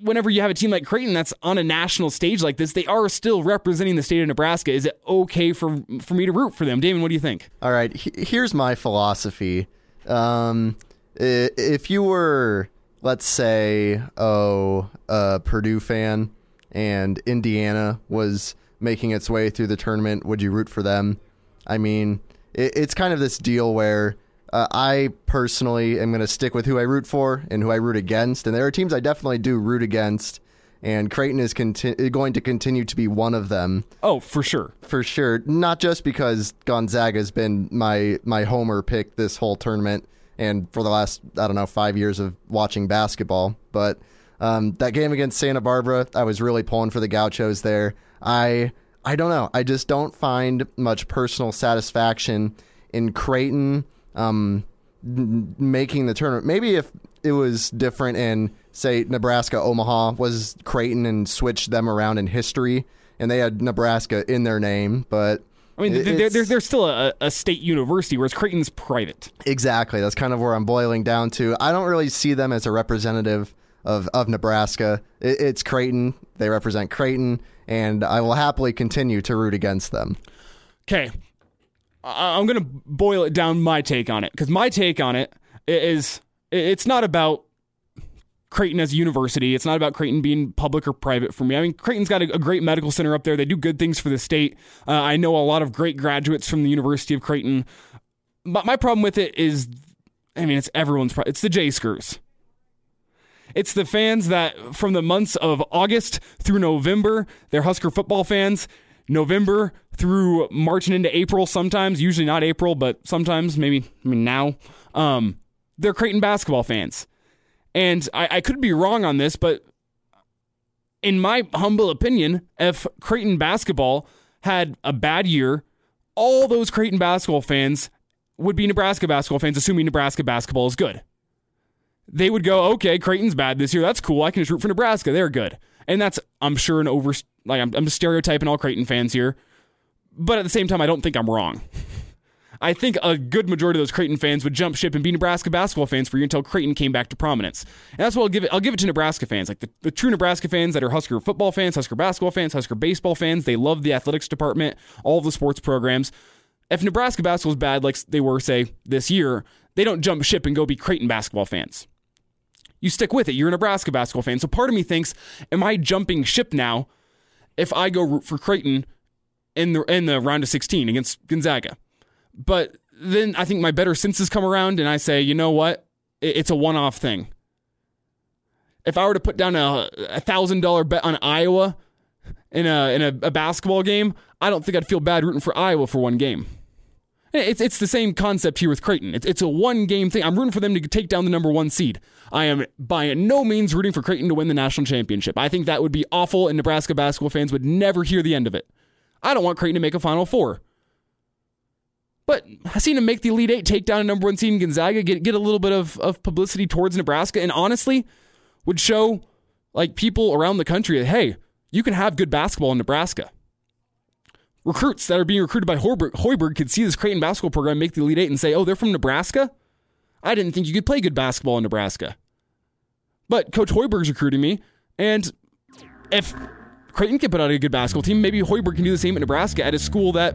whenever you have a team like Creighton that's on a national stage like this, they are still representing the state of Nebraska. Is it okay for for me to root for them? Damon, what do you think? All right, he- here's my philosophy. Um, if you were, let's say, oh, a Purdue fan, and Indiana was making its way through the tournament, would you root for them? I mean, it, it's kind of this deal where uh, I personally am going to stick with who I root for and who I root against. And there are teams I definitely do root against, and Creighton is conti- going to continue to be one of them. Oh, for sure. For sure. Not just because Gonzaga has been my, my homer pick this whole tournament and for the last, I don't know, five years of watching basketball, but um, that game against Santa Barbara, I was really pulling for the Gauchos there. I. I don't know. I just don't find much personal satisfaction in Creighton um, n- making the tournament. Maybe if it was different in, say, Nebraska Omaha was Creighton and switched them around in history, and they had Nebraska in their name, but. I mean, they're, they're, they're still a, a state university, whereas Creighton's private. Exactly. That's kind of where I'm boiling down to. I don't really see them as a representative of, of Nebraska. It, it's Creighton. They represent Creighton, and I will happily continue to root against them. Okay. I'm going to boil it down my take on it because my take on it is it's not about Creighton as a university. It's not about Creighton being public or private for me. I mean, Creighton's got a, a great medical center up there. They do good things for the state. Uh, I know a lot of great graduates from the University of Creighton. But my problem with it is, I mean, it's everyone's problem. It's the J Screws. It's the fans that from the months of August through November, they're Husker football fans. November through March and into April, sometimes, usually not April, but sometimes, maybe, I mean, now, um, they're Creighton basketball fans. And I, I could be wrong on this, but in my humble opinion, if Creighton basketball had a bad year, all those Creighton basketball fans would be Nebraska basketball fans, assuming Nebraska basketball is good. They would go, okay, Creighton's bad this year. That's cool. I can just root for Nebraska. They're good. And that's, I'm sure, an over, like, I'm, I'm stereotyping all Creighton fans here. But at the same time, I don't think I'm wrong. I think a good majority of those Creighton fans would jump ship and be Nebraska basketball fans for you until Creighton came back to prominence. And that's what I'll give it. I'll give it to Nebraska fans, like the, the true Nebraska fans that are Husker football fans, Husker basketball fans, Husker baseball fans. They love the athletics department, all the sports programs. If Nebraska basketball is bad, like they were, say, this year, they don't jump ship and go be Creighton basketball fans. You stick with it. You're a Nebraska basketball fan. So part of me thinks, am I jumping ship now if I go root for Creighton in the in the round of 16 against Gonzaga? But then I think my better senses come around and I say, you know what? It's a one off thing. If I were to put down a thousand dollar bet on Iowa in a in a, a basketball game, I don't think I'd feel bad rooting for Iowa for one game. It's it's the same concept here with Creighton. It's, it's a one game thing. I'm rooting for them to take down the number one seed. I am by no means rooting for Creighton to win the national championship. I think that would be awful, and Nebraska basketball fans would never hear the end of it. I don't want Creighton to make a Final Four. But I've seen him make the Elite Eight, take down a number one seed in Gonzaga, get get a little bit of, of publicity towards Nebraska, and honestly, would show like people around the country that hey, you can have good basketball in Nebraska. Recruits that are being recruited by Hoiberg could see this Creighton basketball program make the Elite Eight and say, oh, they're from Nebraska? I didn't think you could play good basketball in Nebraska. But Coach Hoiberg's recruiting me, and if Creighton can put out a good basketball team, maybe Hoiberg can do the same at Nebraska at a school that,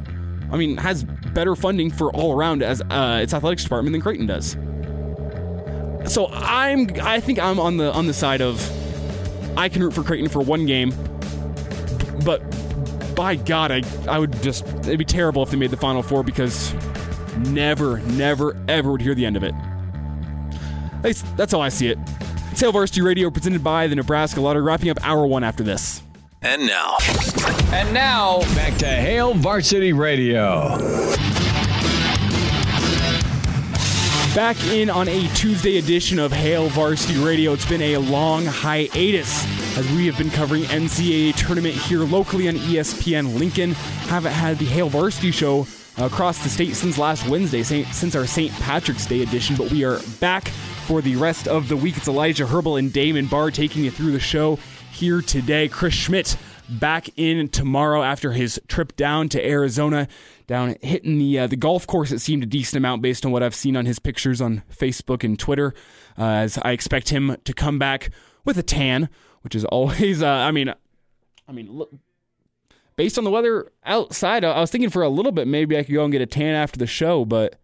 I mean, has better funding for all around as uh, its athletics department than Creighton does. So I'm, I think I'm on the on the side of I can root for Creighton for one game, but by God, I I would just it'd be terrible if they made the Final Four because never, never, ever would hear the end of it. At least that's how I see it. Hail Varsity Radio presented by the Nebraska Lottery, wrapping up hour one after this. And now. And now, back to Hail Varsity Radio. Back in on a Tuesday edition of Hail Varsity Radio. It's been a long hiatus as we have been covering NCAA tournament here locally on ESPN Lincoln. Haven't had the Hail Varsity show across the state since last Wednesday, since our St. Patrick's Day edition, but we are back for the rest of the week. It's Elijah Herbel and Damon Barr taking you through the show here today. Chris Schmitz back in tomorrow after his trip down to Arizona, down hitting the uh, the golf course. It seemed a decent amount based on what I've seen on his pictures on Facebook and Twitter. Uh, as I expect him to come back with a tan, which is always. Uh, I mean, I mean, look, based on the weather outside, I was thinking for a little bit maybe I could go and get a tan after the show, but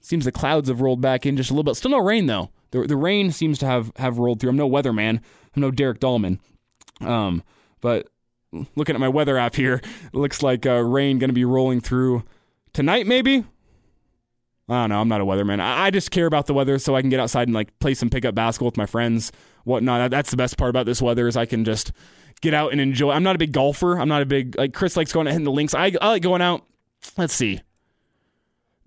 seems the clouds have rolled back in just a little bit. Still no rain though. The, the rain seems to have, have rolled through. I'm no weatherman. I'm no Derek Dahlman. Um, but looking at my weather app here, looks like uh, rain going to be rolling through tonight, maybe. I don't know. I'm not a weatherman. I, I just care about the weather so I can get outside and like play some pickup basketball with my friends, whatnot. That's the best part about this weather is I can just get out and enjoy. I'm not a big golfer. I'm not a big like Chris likes going out hitting the links. I, I like going out. Let's see.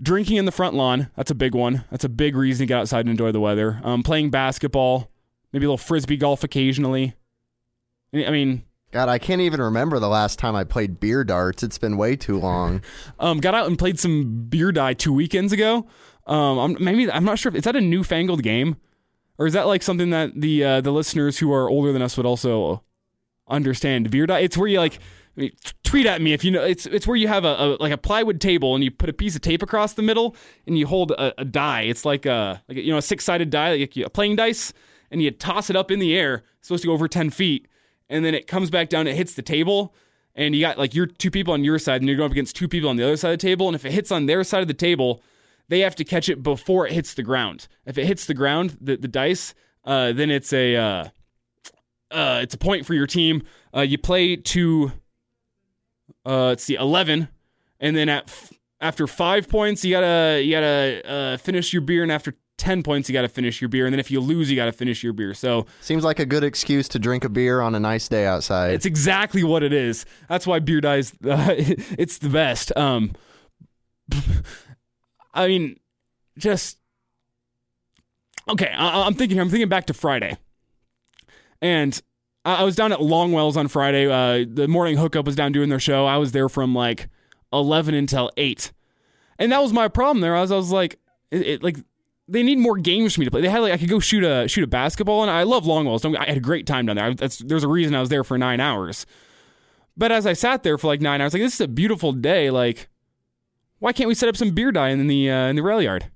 Drinking in the front lawn. That's a big one. That's a big reason to get outside and enjoy the weather. Um, playing basketball, maybe a little frisbee golf occasionally. I mean, God, I can't even remember the last time I played beer darts. It's been way too long. um, got out and played some beer die two weekends ago. Um, I'm, maybe I'm not sure if is that a newfangled game, or is that like something that the uh, the listeners who are older than us would also understand. Beer die. It's where you like. I mean, tweet at me if you know. It's it's where you have a, a, like a plywood table and you put a piece of tape across the middle and you hold a, a die. It's like a like you know a six sided die, like a playing dice, and you toss it up in the air. It's supposed to go over ten feet, and then it comes back down. It hits the table, and you got like your two people on your side, and you're going up against two people on the other side of the table. And if it hits on their side of the table, they have to catch it before it hits the ground. If it hits the ground, the the dice, uh, then it's a uh, uh, it's a point for your team. Uh, you play to uh, let's see, eleven, and then at f- after five points, you gotta you gotta uh, finish your beer, and after ten points, you gotta finish your beer, and then if you lose, you gotta finish your beer. So seems like a good excuse to drink a beer on a nice day outside. It's exactly what it is. That's why beer dies. Uh, it's the best. Um, I mean, just okay. I, I'm thinking. I'm thinking back to Friday, and I was down at Longwell's on Friday. Uh, the morning hookup was down doing their show. I was there from like eleven until eight, and that was my problem there. I was, I was like, it, it, like they need more games for me to play. They had like I could go shoot a shoot a basketball, and I love Longwell's. I had a great time down there. I, there's a reason I was there for nine hours. But as I sat there for like nine hours, like this is a beautiful day. Like, why can't we set up some beer die in the uh, in the rail yard?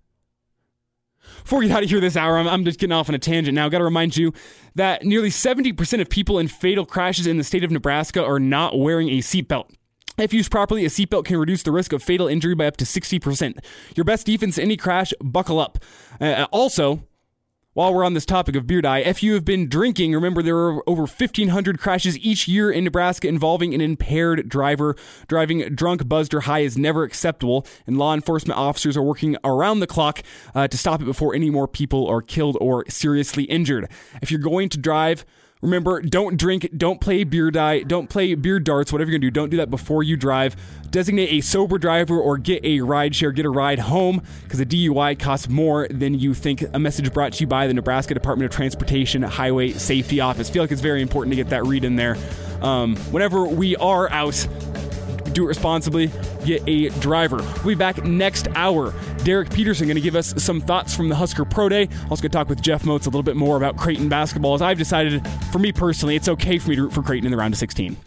Before we get out of here this hour, I'm, I'm just getting off on a tangent now. Got to remind you that nearly 70% of people in fatal crashes in the state of Nebraska are not wearing a seatbelt. If used properly, a seatbelt can reduce the risk of fatal injury by up to 60%. Your best defense in any crash, buckle up. Uh, also, while we're on this topic of beer die, if you have been drinking, remember there are over 1,500 crashes each year in Nebraska involving an impaired driver. Driving drunk, buzzed, or high is never acceptable, and law enforcement officers are working around the clock uh, to stop it before any more people are killed or seriously injured. If you're going to drive, Remember, don't drink, don't play beer die, don't play beer darts, whatever you're gonna do, don't do that before you drive. Designate a sober driver or get a ride share, get a ride home, because a DUI costs more than you think. A message brought to you by the Nebraska Department of Transportation Highway Safety Office. feel like it's very important to get that read in there. Um, whenever we are out, do it responsibly, get a driver. We'll be back next hour. Derek Peterson going to give us some thoughts from the Husker Pro Day. Also going to talk with Jeff Moats a little bit more about Creighton basketball as I've decided, for me personally, it's okay for me to root for Creighton in the round of 16.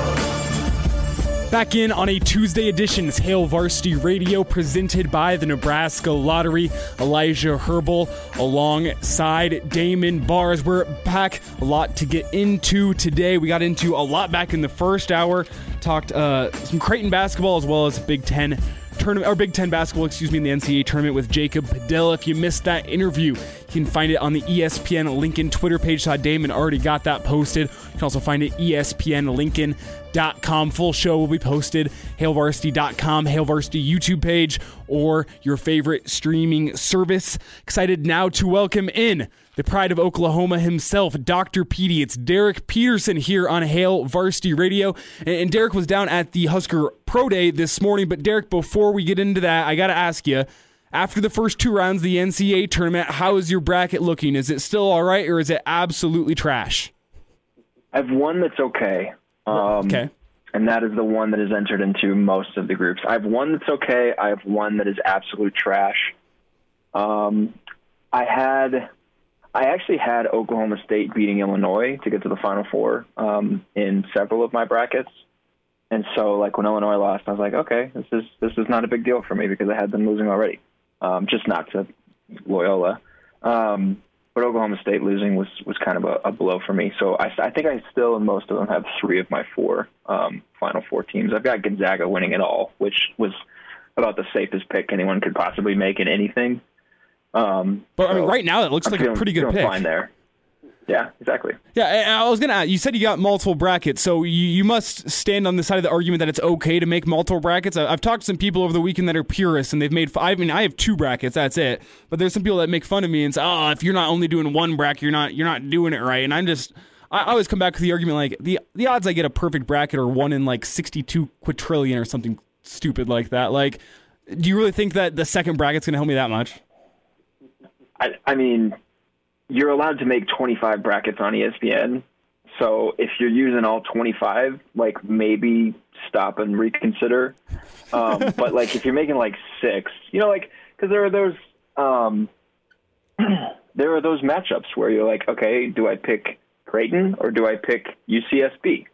Back in on a Tuesday edition, it's Hail Varsity Radio presented by the Nebraska Lottery. Elijah Herbel alongside Damon Bars. We're back. A lot to get into today. We got into a lot back in the first hour. Talked uh, some Creighton basketball as well as Big Ten tournament or Big Ten basketball, excuse me, in the NCAA tournament with Jacob Padilla. If you missed that interview, you can find it on the ESPN Lincoln Twitter page. Todd Damon already got that posted. You can also find it ESPNLincoln.com. Full show will be posted. HailVarsity.com, HailVarsity YouTube page, or your favorite streaming service. Excited now to welcome in the pride of Oklahoma himself, Dr. Petey. It's Derek Peterson here on Hail Varsity Radio. And Derek was down at the Husker Pro Day this morning. But Derek, before we get into that, I got to ask you. After the first two rounds of the NCAA tournament, how is your bracket looking? Is it still all right, or is it absolutely trash? I have one that's okay. Um, okay. And that is the one that is entered into most of the groups. I have one that's okay. I have one that is absolute trash. Um, I had, I actually had Oklahoma State beating Illinois to get to the Final Four um, in several of my brackets. and so like when Illinois lost, I was like, okay, this is this is not a big deal for me because I had them losing already, um, just not to Loyola. Um, but Oklahoma State losing was was kind of a, a blow for me. So I, I think I still in most of them have three of my four um, Final Four teams. I've got Gonzaga winning it all, which was about the safest pick anyone could possibly make in anything. Um, but I mean, right now it looks I'm like feeling, a pretty good pick. Fine there. Yeah, exactly. Yeah, I was gonna. Ask, you said you got multiple brackets, so you, you must stand on the side of the argument that it's okay to make multiple brackets. I, have talked to some people over the weekend that are purists, and they've made. I mean, I have two brackets. That's it. But there's some people that make fun of me and say, "Oh, if you're not only doing one bracket, you're not you're not doing it right." And I'm just. I always come back to the argument like the the odds I get a perfect bracket are one in like 62 quadrillion or something stupid like that. Like, do you really think that the second bracket's gonna help me that much? I, I mean, you're allowed to make 25 brackets on ESPN. So if you're using all 25, like maybe stop and reconsider. Um, but like if you're making like six, you know, like because there are those um, there are those matchups where you're like, okay, do I pick Creighton or do I pick UCSB?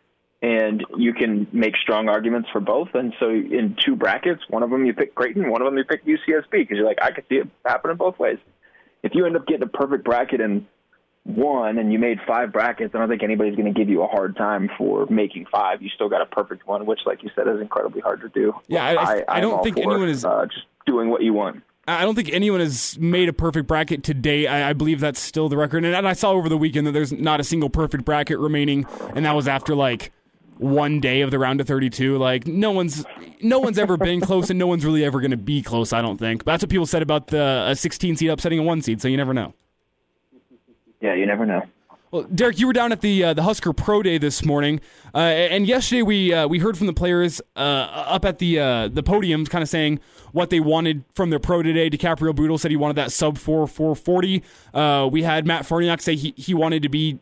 And you can make strong arguments for both. And so in two brackets, one of them you pick Creighton, one of them you pick UCSB because you're like, I could see it happening both ways if you end up getting a perfect bracket in one and you made five brackets, I don't think anybody's going to give you a hard time for making five. You still got a perfect one, which, like you said, is incredibly hard to do. Yeah, I, I, I don't think for, anyone is uh, just doing what you want. I don't think anyone has made a perfect bracket today. I, I believe that's still the record. And, and I saw over the weekend that there's not a single perfect bracket remaining, and that was after like one day of the round of 32 like no one's no one's ever been close and no one's really ever going to be close i don't think but that's what people said about the a 16 seed upsetting a 1 seed so you never know yeah you never know well, Derek, you were down at the uh, the Husker Pro Day this morning, uh, and yesterday we uh, we heard from the players uh, up at the uh, the podiums, kind of saying what they wanted from their pro today. DiCaprio Bootle said he wanted that sub four four forty. Uh, we had Matt Farniok say he, he wanted to be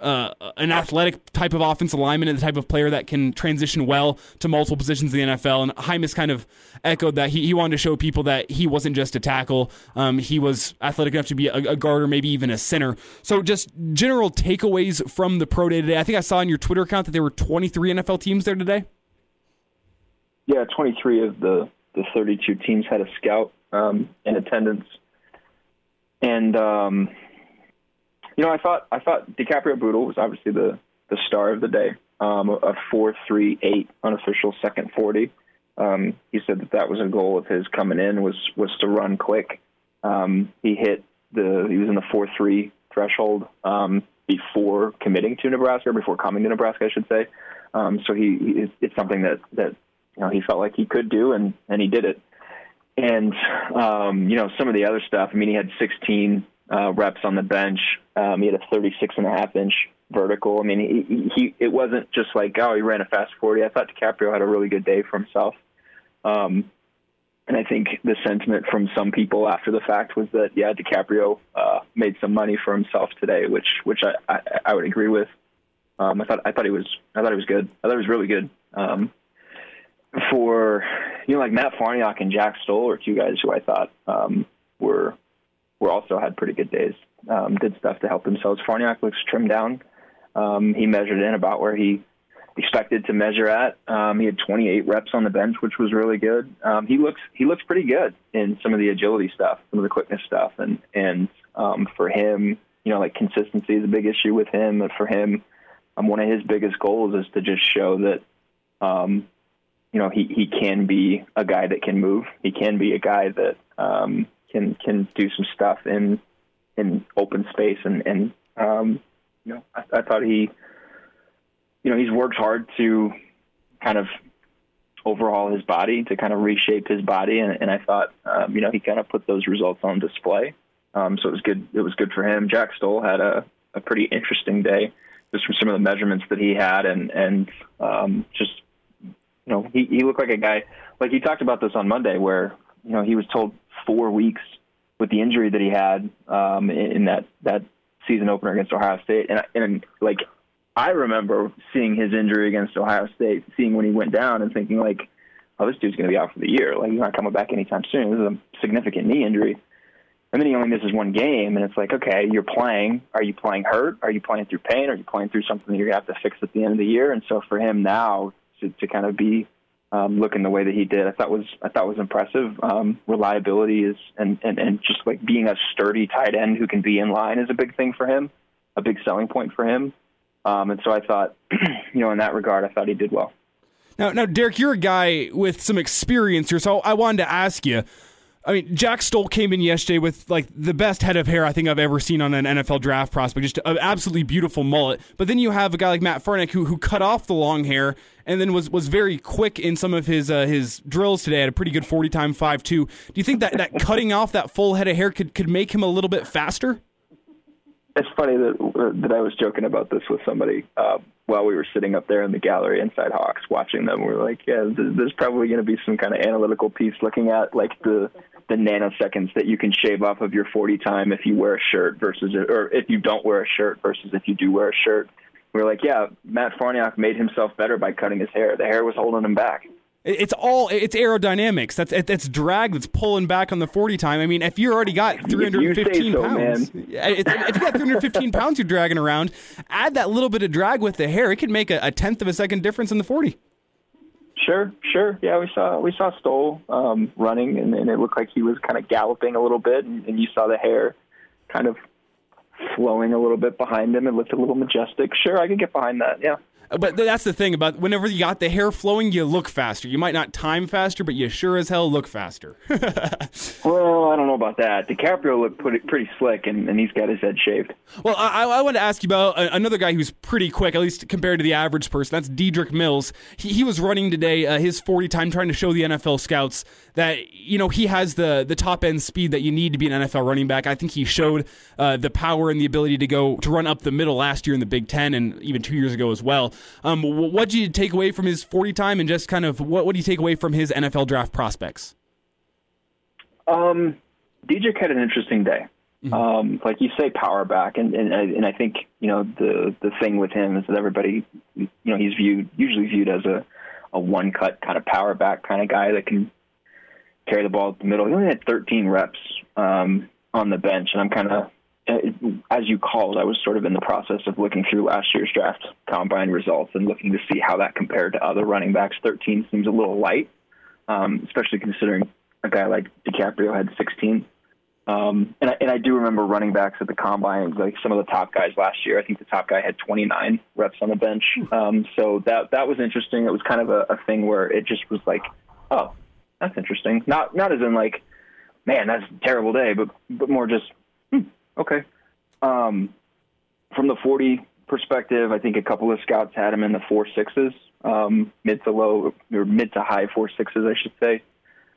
uh, an athletic type of offensive lineman and the type of player that can transition well to multiple positions in the NFL. And Jaimes kind of echoed that he, he wanted to show people that he wasn't just a tackle. Um, he was athletic enough to be a, a guard or maybe even a center. So just general takeaways from the pro day today. I think I saw on your Twitter account that there were 23 NFL teams there today. Yeah, 23 of the, the 32 teams had a scout um, in attendance. And, um, you know, I thought I thought DiCaprio Bootle was obviously the the star of the day. Um, a four three eight unofficial second forty. Um, he said that that was a goal of his coming in was was to run quick. Um, he hit the he was in the four three threshold um, before committing to Nebraska, or before coming to Nebraska, I should say. Um, so he, he it's something that that you know he felt like he could do, and and he did it. And um, you know some of the other stuff. I mean, he had 16 uh, reps on the bench. Um, he had a 36 and a half inch vertical. I mean, he, he it wasn't just like oh he ran a fast 40. I thought DiCaprio had a really good day for himself. Um, and I think the sentiment from some people after the fact was that yeah, DiCaprio uh, made some money for himself today, which which I, I, I would agree with. Um, I thought I thought he was I thought he was good. I thought he was really good. Um, for you know like Matt Farniok and Jack Stoll are two guys who I thought um, were were also had pretty good days. Um, did stuff to help themselves. Farniok looks trimmed down. Um, he measured in about where he expected to measure at. Um, he had 28 reps on the bench, which was really good. Um, he looks he looks pretty good in some of the agility stuff, some of the quickness stuff, and and um, for him, you know, like consistency is a big issue with him. And for him, um, one of his biggest goals is to just show that, um, you know, he he can be a guy that can move. He can be a guy that um, can can do some stuff in in open space and and um, you know I, I thought he you know he's worked hard to kind of overhaul his body to kind of reshape his body. And, and I thought um, you know he kind of put those results on display. Um, so it was good it was good for him. Jack Stoll had a, a pretty interesting day. Just from some of the measurements that he had and and um, just you know he, he looked like a guy like he talked about this on Monday where you know he was told four weeks with the injury that he had um, in, that that season opener against Ohio State, and and like I remember seeing his injury against Ohio State, seeing when he went down, and thinking like, oh, this dude's going to be out for the year. Like he's not coming back anytime soon. This is a significant knee injury. And then he only misses one game, and it's like, okay, you're playing. Are you playing hurt? Are you playing through pain? Are you playing through something that you're going to have to fix at the end of the year? And so for him now, to, to kind of be um, looking the way that he did. I thought was I thought was impressive. Um, reliability is and, and and just like being a sturdy tight end who can be in line is a big thing for him, a big selling point for him. Um, and so I thought, you know, in that regard, I thought he did well. Now, now, Derek, you're a guy with some experience here, so I wanted to ask you. I mean, Jack Stoll came in yesterday with like the best head of hair I think I've ever seen on an NFL draft prospect, just an absolutely beautiful mullet. But then you have a guy like Matt Farniok who who cut off the long hair and then was was very quick in some of his uh, his drills today. Had a pretty good forty time five two. Do you think that that cutting off that full head of hair could could make him a little bit faster? It's funny that that I was joking about this with somebody uh, while we were sitting up there in the gallery inside Hawks watching them. We are like, yeah, there's probably going to be some kind of analytical piece looking at like the the nanoseconds that you can shave off of your 40 time if you wear a shirt versus or if you don't wear a shirt versus if you do wear a shirt. We are like, yeah, Matt Farniok made himself better by cutting his hair. The hair was holding him back. It's all it's aerodynamics. That's it's drag that's pulling back on the forty time. I mean, if you already got 315 so, pounds, if you got 315 pounds you're dragging around, add that little bit of drag with the hair, it could make a, a tenth of a second difference in the forty. Sure, sure. Yeah, we saw we saw Stoll um, running, and, and, it looked like he was kind of galloping a little bit, and, and you saw the hair kind of flowing a little bit behind him. It looked a little majestic. Sure, I could get behind that. Yeah. But that's the thing about whenever you got the hair flowing, you look faster. You might not time faster, but you sure as hell look faster. well, I don't know about that. DiCaprio looked pretty, pretty slick, and, and he's got his head shaved. Well, I, I want to ask you about another guy who's pretty quick, at least compared to the average person. That's Dedrick Mills. He, he was running today uh, his 40 time, trying to show the NFL scouts that you know he has the the top end speed that you need to be an NFL running back. I think he showed uh, the power and the ability to go to run up the middle last year in the Big Ten and even two years ago as well. Um, what do you take away from his 40 time and just kind of what, what do you take away from his NFL draft prospects? Um, had an interesting day. Mm-hmm. Um, like you say, power back, and, and and I think you know the the thing with him is that everybody, you know, he's viewed usually viewed as a a one cut kind of power back kind of guy that can carry the ball at the middle. He only had 13 reps um, on the bench, and I'm kind of as you called, I was sort of in the process of looking through last year's draft combine results and looking to see how that compared to other running backs. 13 seems a little light, um, especially considering a guy like DiCaprio had 16. Um, and, I, and I do remember running backs at the combine, like some of the top guys last year. I think the top guy had 29 reps on the bench. Um, so that that was interesting. It was kind of a, a thing where it just was like, oh, that's interesting. Not not as in like, man, that's a terrible day, but but more just hmm, Okay. Um, from the 40 perspective, I think a couple of scouts had him in the four sixes, um, mid to low or mid to high four sixes, I should say.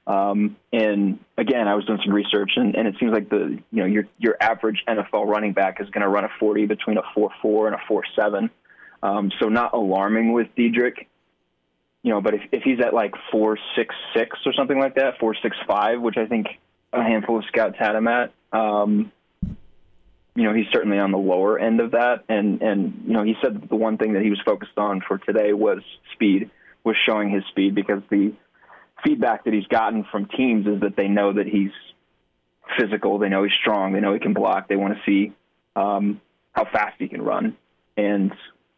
Um, and again, I was doing some research, and, and it seems like the you know your your average NFL running back is going to run a 40 between a four four and a four seven. Um, so not alarming with Dedrick, you know. But if, if he's at like four six six or something like that, four six five, which I think a handful of scouts had him at, um, you know, he's certainly on the lower end of that. And, and, you know, he said the one thing that he was focused on for today was speed, was showing his speed because the feedback that he's gotten from teams is that they know that he's physical. They know he's strong. They know he can block. They want to see um, how fast he can run. And,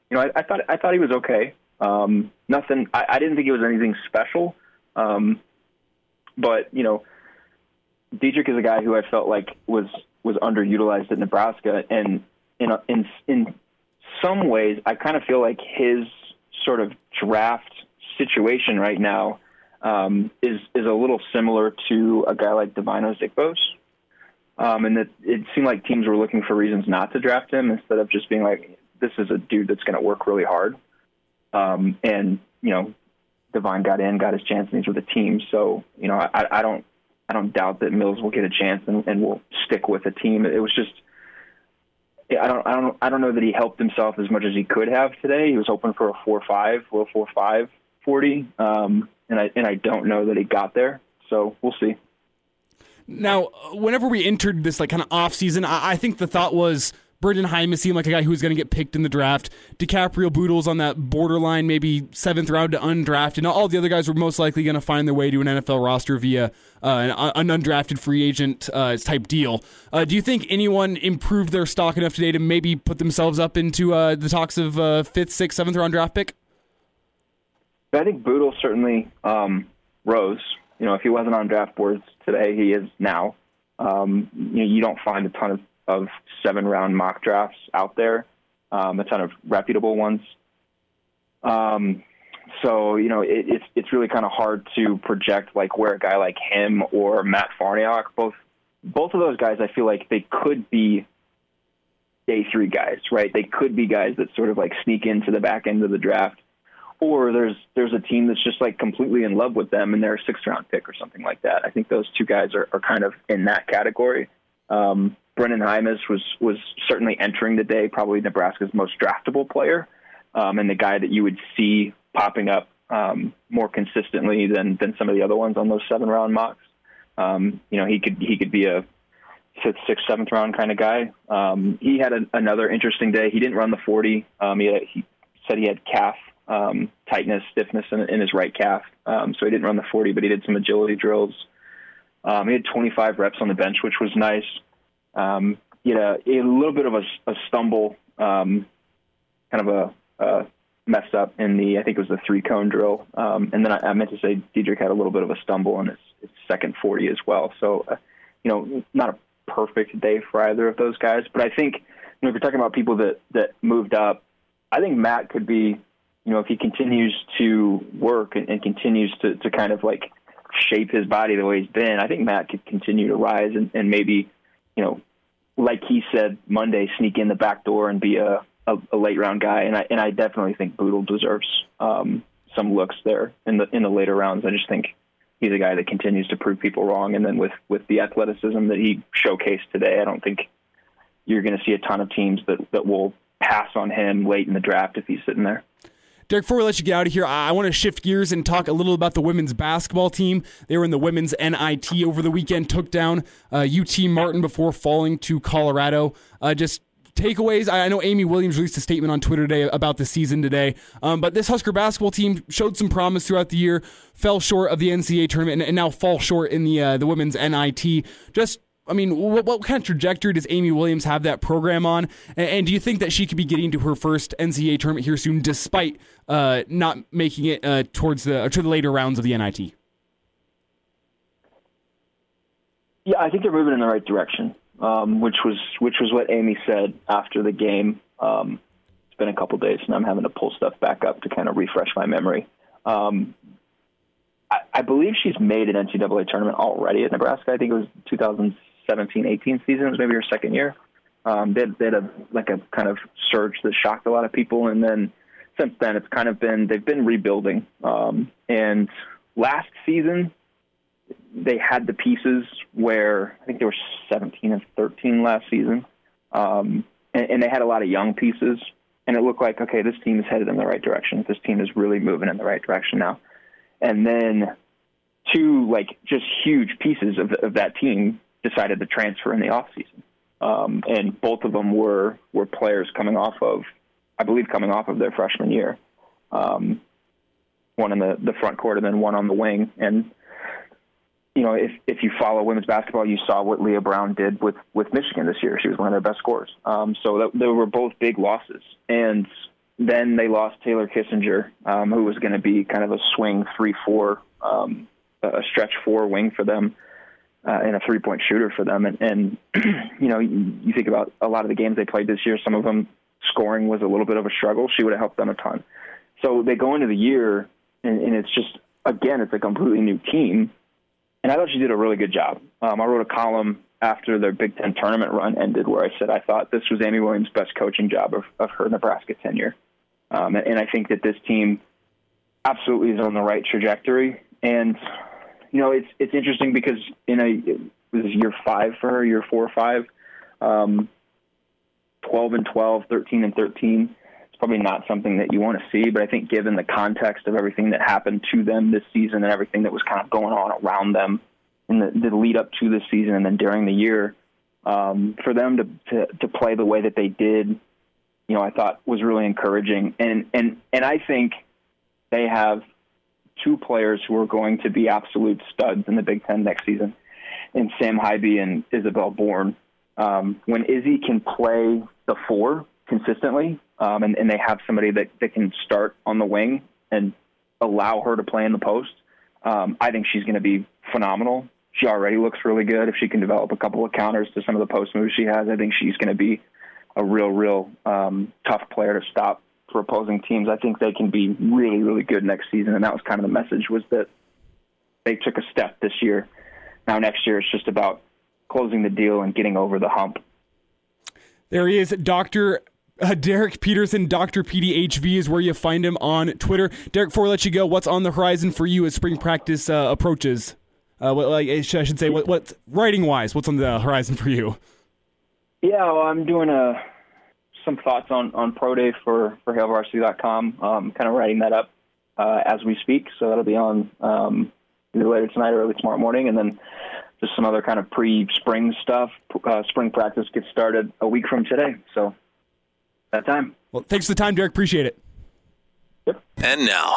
you know, I, I thought, I thought he was okay. Um, nothing, I, I didn't think it was anything special. Um, but, you know, Dedrick is a guy who I felt like was was underutilized at Nebraska, and in a, in in some ways, I kind of feel like his sort of draft situation right now um, is is a little similar to a guy like Devine Ozigbo's, um, and that it seemed like teams were looking for reasons not to draft him instead of just being like, this is a dude that's going to work really hard, um, and you know, Devine got in, got his chance, and he's with the team. So you know, I, I don't I don't doubt that Mills will get a chance and, and will stick with a team. It was just I don't I don't I don't know that he helped himself as much as he could have today. He was hoping for a four five, low four five forty, um, and I and I don't know that he got there. So we'll see. Now, whenever we entered this like kind of off season, I, I think the thought was Brenden Jaimes seemed like a guy who was going to get picked in the draft. DiCaprio Bootle's on that borderline, maybe seventh round to undrafted. All the other guys were most likely going to find their way to an NFL roster via uh, an, undrafted free agent uh, type deal. Uh, do you think anyone improved their stock enough today to maybe put themselves up into uh, the talks of uh, fifth, sixth, seventh round draft pick? I think Bootle certainly um, rose. You know, if he wasn't on draft boards today, he is now. Um, you know, you don't find a ton of, of seven round mock drafts out there, um, a ton of reputable ones. Um, so you know, it, it's it's really kind of hard to project like where a guy like him or Matt Farniok, both both of those guys, I feel like they could be day three guys, right? They could be guys that sort of like sneak into the back end of the draft, or there's there's a team that's just like completely in love with them and they're a sixth round pick or something like that. I think those two guys are, are kind of in that category. Um, Brenden Jaimes was was certainly entering the day, probably Nebraska's most draftable player, um, and the guy that you would see popping up um, more consistently than than some of the other ones on those seven round mocks. Um, you know, he could he could be a fifth, sixth, seventh round kind of guy. Um, he had a, another interesting day. He didn't run the 40. Um, he, had, he said he had calf um, tightness, stiffness in, in his right calf, so he didn't run the 40, but he did some agility drills. He had 25 reps on the bench, which was nice. Um, he had a, little bit of a, a stumble, um, kind of a, a messed up in the I think it was the three cone drill, um, and then I, I meant to say Dedrick had a little bit of a stumble in his, his second 40 as well. So, uh, you know, not a perfect day for either of those guys, but I think you know if you're talking about people that that moved up, I think Matt could be, you know, if he continues to work and, and continues to to kind of like shape his body the way he's been, I think Matt could continue to rise and, and maybe, you know, like he said Monday, sneak in the back door and be a a, a late round guy, and I and I definitely think Bootle deserves um, some looks there in the in the later rounds. I just think he's a guy that continues to prove people wrong, and then with with the athleticism that he showcased today, I don't think you're going to see a ton of teams that that will pass on him late in the draft if he's sitting there. Derek, before we let you get out of here, I want to shift gears and talk a little about the women's basketball team. They were in the women's NIT over the weekend, took down uh, UT Martin before falling to Colorado. Uh, just takeaways. I know Amy Williams released a statement on Twitter today about the season today, um, but this Husker basketball team showed some promise throughout the year, fell short of the NCAA tournament, and, and now fall short in the uh, the women's NIT. Just I mean, what, what, kind of trajectory does Amy Williams have that program on? And, and, do you think that she could be getting to her first NCAA tournament here soon, despite uh, not making it uh, towards the to the later rounds of the NIT? Yeah, I think they're moving in the right direction um, which was which was what Amy said after the game. Um, it's been a couple days, and I'm having to pull stuff back up to kind of refresh my memory. Um, I, I believe she's made an NCAA tournament already at Nebraska. I think it was 2017-18 season. It was maybe her second year. Um, they, had, they had a like a kind of surge that shocked a lot of people, and then since then it's kind of been they've been rebuilding. Um, and last season they had the pieces where I think they were 17 and 13 last season, um, and, and they had a lot of young pieces. And it looked like okay, this team is headed in the right direction. This team is really moving in the right direction now. And then two like just huge pieces of, of that team decided to transfer in the off season, um, and both of them were were players coming off of, I believe, coming off of their freshman year. Um, one in the the front court and then one on the wing, and you know, if if you follow women's basketball, you saw what Leigha Brown did with with Michigan this year. She was one of their best scorers. Um, so that, they were both big losses, and then they lost Taylor Kissinger, um, who was going to be kind of a swing three four, um, a stretch four wing for them, uh, and a three point shooter for them. And, and you know, you, you think about a lot of the games they played this year. Some of them scoring was a little bit of a struggle. She would have helped them a ton. So they go into the year, and, and it's just again, it's a completely new team and I thought she did a really good job. Um, I wrote a column after their Big Ten tournament run ended where I said I thought this was Amy Williams' best coaching job of, of her Nebraska tenure. Um, and, and I think that this team absolutely is on the right trajectory. And, you know, it's it's interesting because in a it was year five for her, year four or five, um, 12 and 12, 13 and 13 It's probably not something that you want to see. But I think given the context of everything that happened to them this season and everything that was kind of going on around them in the, the lead up to this season and then during the year, um, for them to, to to play the way that they did, you know, I thought was really encouraging. And and and I think they have two players who are going to be absolute studs in the Big Ten next season, in Sam Haiby and Isabelle Bourne. Um, when Izzy can play the four consistently, um, and, and they have somebody that, that can start on the wing and allow her to play in the post. Um, I think she's going to be phenomenal. She already looks really good. If she can develop a couple of counters to some of the post moves she has, I think she's going to be a real, real um, tough player to stop for opposing teams. I think they can be really, really good next season, and that was kind of the message was that they took a step this year. Now next year it's just about closing the deal and getting over the hump. There he is, Doctor uh, Derek Peterson, Dr. PDHV is where you find him on Twitter. Derek, before we let you go, what's on the horizon for you as spring practice uh, approaches? Uh, what, like, I should say, what, what writing wise, what's on the horizon for you? Yeah, well, I'm doing a some thoughts on, on Pro Day for, for HailVarsity.com, um, kind of writing that up uh, as we speak. So that'll be on um, either later tonight or early tomorrow morning. And then just some other kind of pre spring stuff. Uh, spring practice gets started a week from today. So that time. Well, thanks for the time, Derek. Appreciate it. Yep. And now.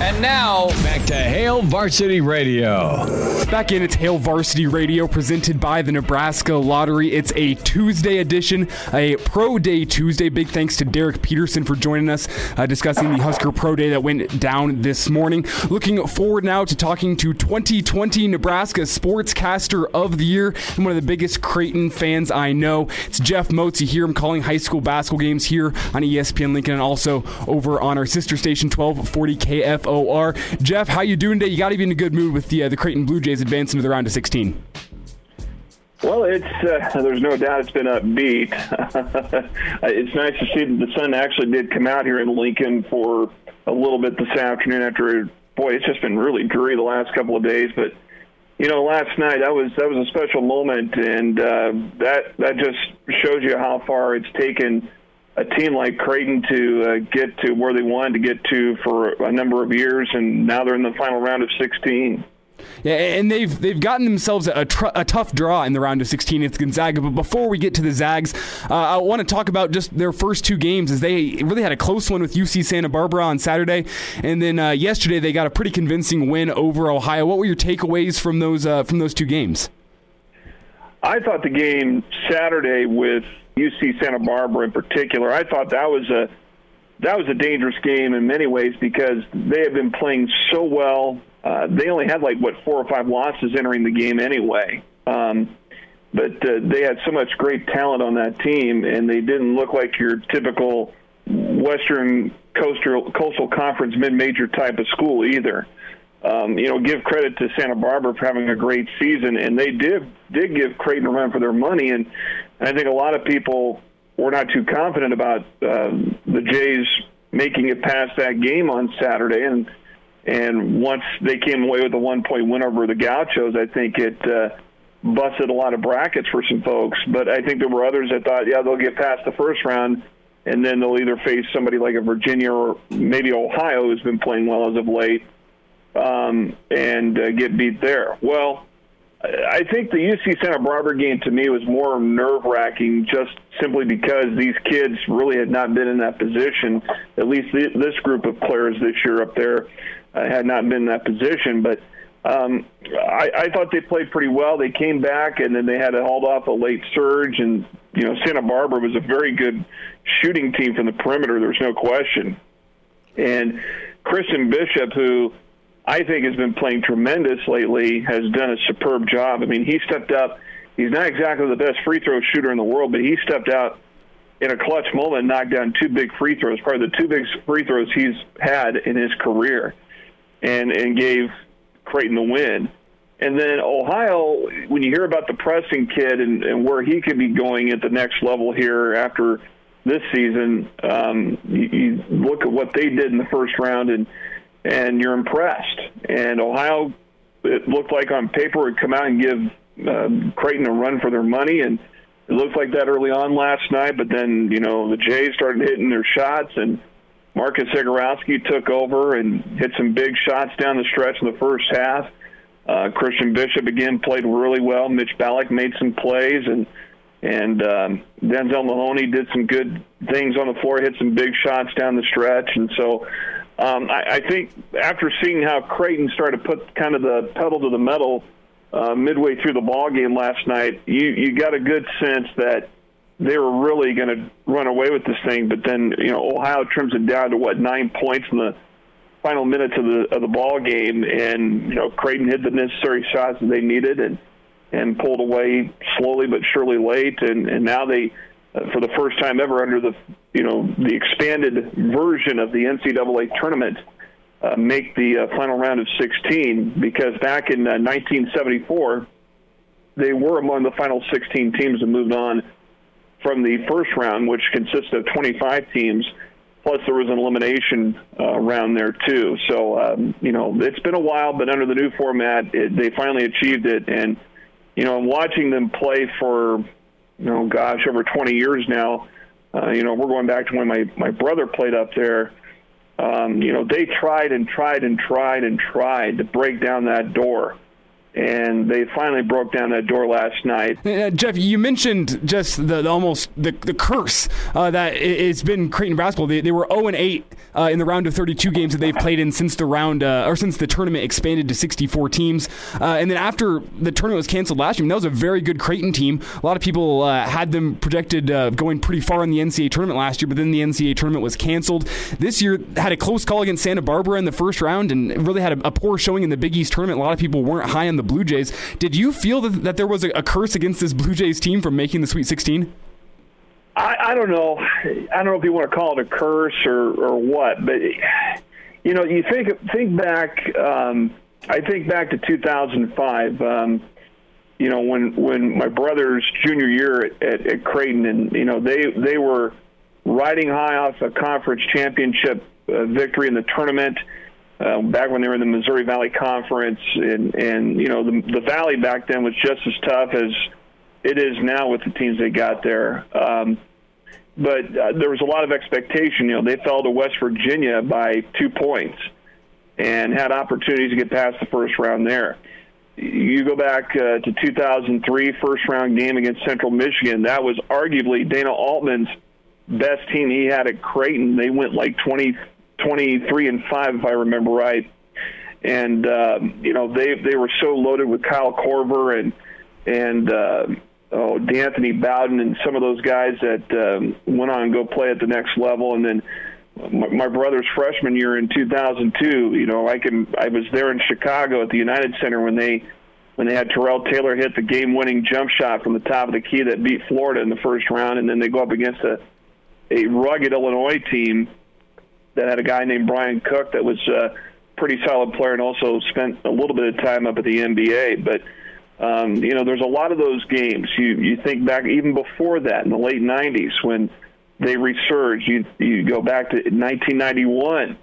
And now, back to Hail Varsity Radio. Back in, it's Hail Varsity Radio presented by the Nebraska Lottery. It's a Tuesday edition, a Pro Day Tuesday. Big thanks to Derek Peterson for joining us, uh, discussing the Husker Pro Day that went down this morning. Looking forward now to talking to 2020 Nebraska Sportscaster of the Year and one of the biggest Creighton fans I know. It's Jeff Motz. You hear him calling high school basketball games here on ESPN Lincoln and also over on our sister station 1240 KFOR. Jeff, how you doing today? You got to be in a good mood with the uh, the Creighton Blue Jays advancing to the round of 16. Well, it's uh, there's no doubt it's been upbeat. it's nice to see that the sun actually did come out here in Lincoln for a little bit this afternoon. After boy, it's just been really dreary the last couple of days. But you know, last night that was that was a special moment, and uh, that that just shows you how far it's taken a team like Creighton to uh, get to where they wanted to get to for a number of years, and now they're in the final round of 16. Yeah, and they've they've gotten themselves a, tr- a tough draw in the round of 16. It's Gonzaga. But before we get to the Zags, uh, I want to talk about just their first two games, as they really had a close one with UC Santa Barbara on Saturday, and then uh, yesterday they got a pretty convincing win over Ohio. What were your takeaways from those uh, from those two games? I thought the game Saturday with UC Santa Barbara in particular, I thought that was a that was a dangerous game in many ways because they have been playing so well. Uh, they only had like what four or five losses entering the game anyway, um, but uh, they had so much great talent on that team, and they didn't look like your typical Western coastal coastal conference mid-major type of school either. Um, you know, give credit to Santa Barbara for having a great season, and they did did give Creighton a run for their money, and I think a lot of people were not too confident about uh, the Jays making it past that game on Saturday, and and once they came away with a one point win over the Gauchos, I think it uh, busted a lot of brackets for some folks. But I think there were others that thought, yeah, they'll get past the first round, and then they'll either face somebody like a Virginia or maybe Ohio, who's been playing well as of late, um, and uh, get beat there. Well I think the UC Santa Barbara game to me was more nerve wracking just simply because these kids really had not been in that position. At least this group of players this year up there uh, had not been in that position. But um, I, I thought they played pretty well. They came back and then they had to hold off a late surge. And, you know, Santa Barbara was a very good shooting team from the perimeter, there's no question. And Christian Bishop, who I think has been playing tremendous lately, has done a superb job. I mean, he stepped up. He's not exactly the best free throw shooter in the world, but he stepped out in a clutch moment and knocked down two big free throws, probably the two big free throws he's had in his career, and and gave Creighton the win. And then Ohio, when you hear about the pressing kid and, and where he could be going at the next level here after this season, um, you, you look at what they did in the first round and and you're impressed. And Ohio, it looked like on paper would come out and give uh, Creighton a run for their money, and it looked like that early on last night. But then you know the Jays started hitting their shots, and Marcus Zegarowski took over and hit some big shots down the stretch in the first half. Uh, Christian Bishop again played really well. Mitch Ballock made some plays, and and um, Denzel Mahoney did some good things on the floor, hit some big shots down the stretch, and so um, I, I think after seeing how Creighton started to put kind of the pedal to the metal uh, midway through the ball game last night, you you got a good sense that they were really going to run away with this thing. But then you know Ohio trims it down to what nine points in the final minutes of the of the ball game, and you know Creighton hit the necessary shots that they needed, and and pulled away slowly but surely late, and and now they. Uh, for the first time ever, under the you know the expanded version of the NCAA tournament, uh, make the uh, final round of 16 because back in uh, 1974 they were among the final 16 teams that moved on from the first round, which consisted of 25 teams. Plus, there was an elimination uh, round there too. So, um, you know, it's been a while, but under the new format, it, they finally achieved it. And, you know, I'm watching them play for, you know, gosh, over 20 years now. Uh, you know, we're going back to when my my brother played up there. Um, you know, they tried and tried and tried and tried to break down that door and they finally broke down that door last night. Uh, Jeff, you mentioned just the, the almost the, the curse uh, that it's been Creighton basketball. They, they were 0 and 8 uh, in the round of 32 games that they've played in since the round uh, or since the tournament expanded to 64 teams. Uh, and then after the tournament was canceled last year, that was a very good Creighton team. A lot of people uh, had them projected going pretty far in the NCAA tournament last year, but then the NCAA tournament was canceled. This year had a close call against Santa Barbara in the first round and really had a, a poor showing in the Big East tournament. A lot of people weren't high on the the Blue Jays. Did you feel that, that there was a, a curse against this Blue Jays team from making the Sweet 16? I, I don't know. I don't know if you want to call it a curse or, or what, but you know, you think think back. Um, I think back to 2005. Um, you know, when when my brother's junior year at, at, at Creighton, and you know they they were riding high off a conference championship uh, victory in the tournament uh, back when they were in the Missouri Valley Conference, and and you know the the Valley back then was just as tough as it is now with the teams they got there. Um, but uh, there was a lot of expectation. You know, they fell to West Virginia by two points and had opportunities to get past the first round there. You go back uh, to 2003 first round game against Central Michigan. That was arguably Dana Altman's best team he had at Creighton. They went like 20 23 and 5 if I remember right. And uh, you know they they were so loaded with Kyle Korver and and uh, oh D'Anthony Bowden and some of those guys that um, went on and go play at the next level. And then my, my brother's freshman year in 2002, you know I can I was there in Chicago at the United Center when they when they had Terrell Taylor hit the game-winning jump shot from the top of the key that beat Florida in the first round, and then they go up against a a rugged Illinois team that had a guy named Brian Cook that was a pretty solid player and also spent a little bit of time up at the NBA. But um, you know, there's a lot of those games. You you think back even before that in the late '90s when they resurged. You you go back to 1991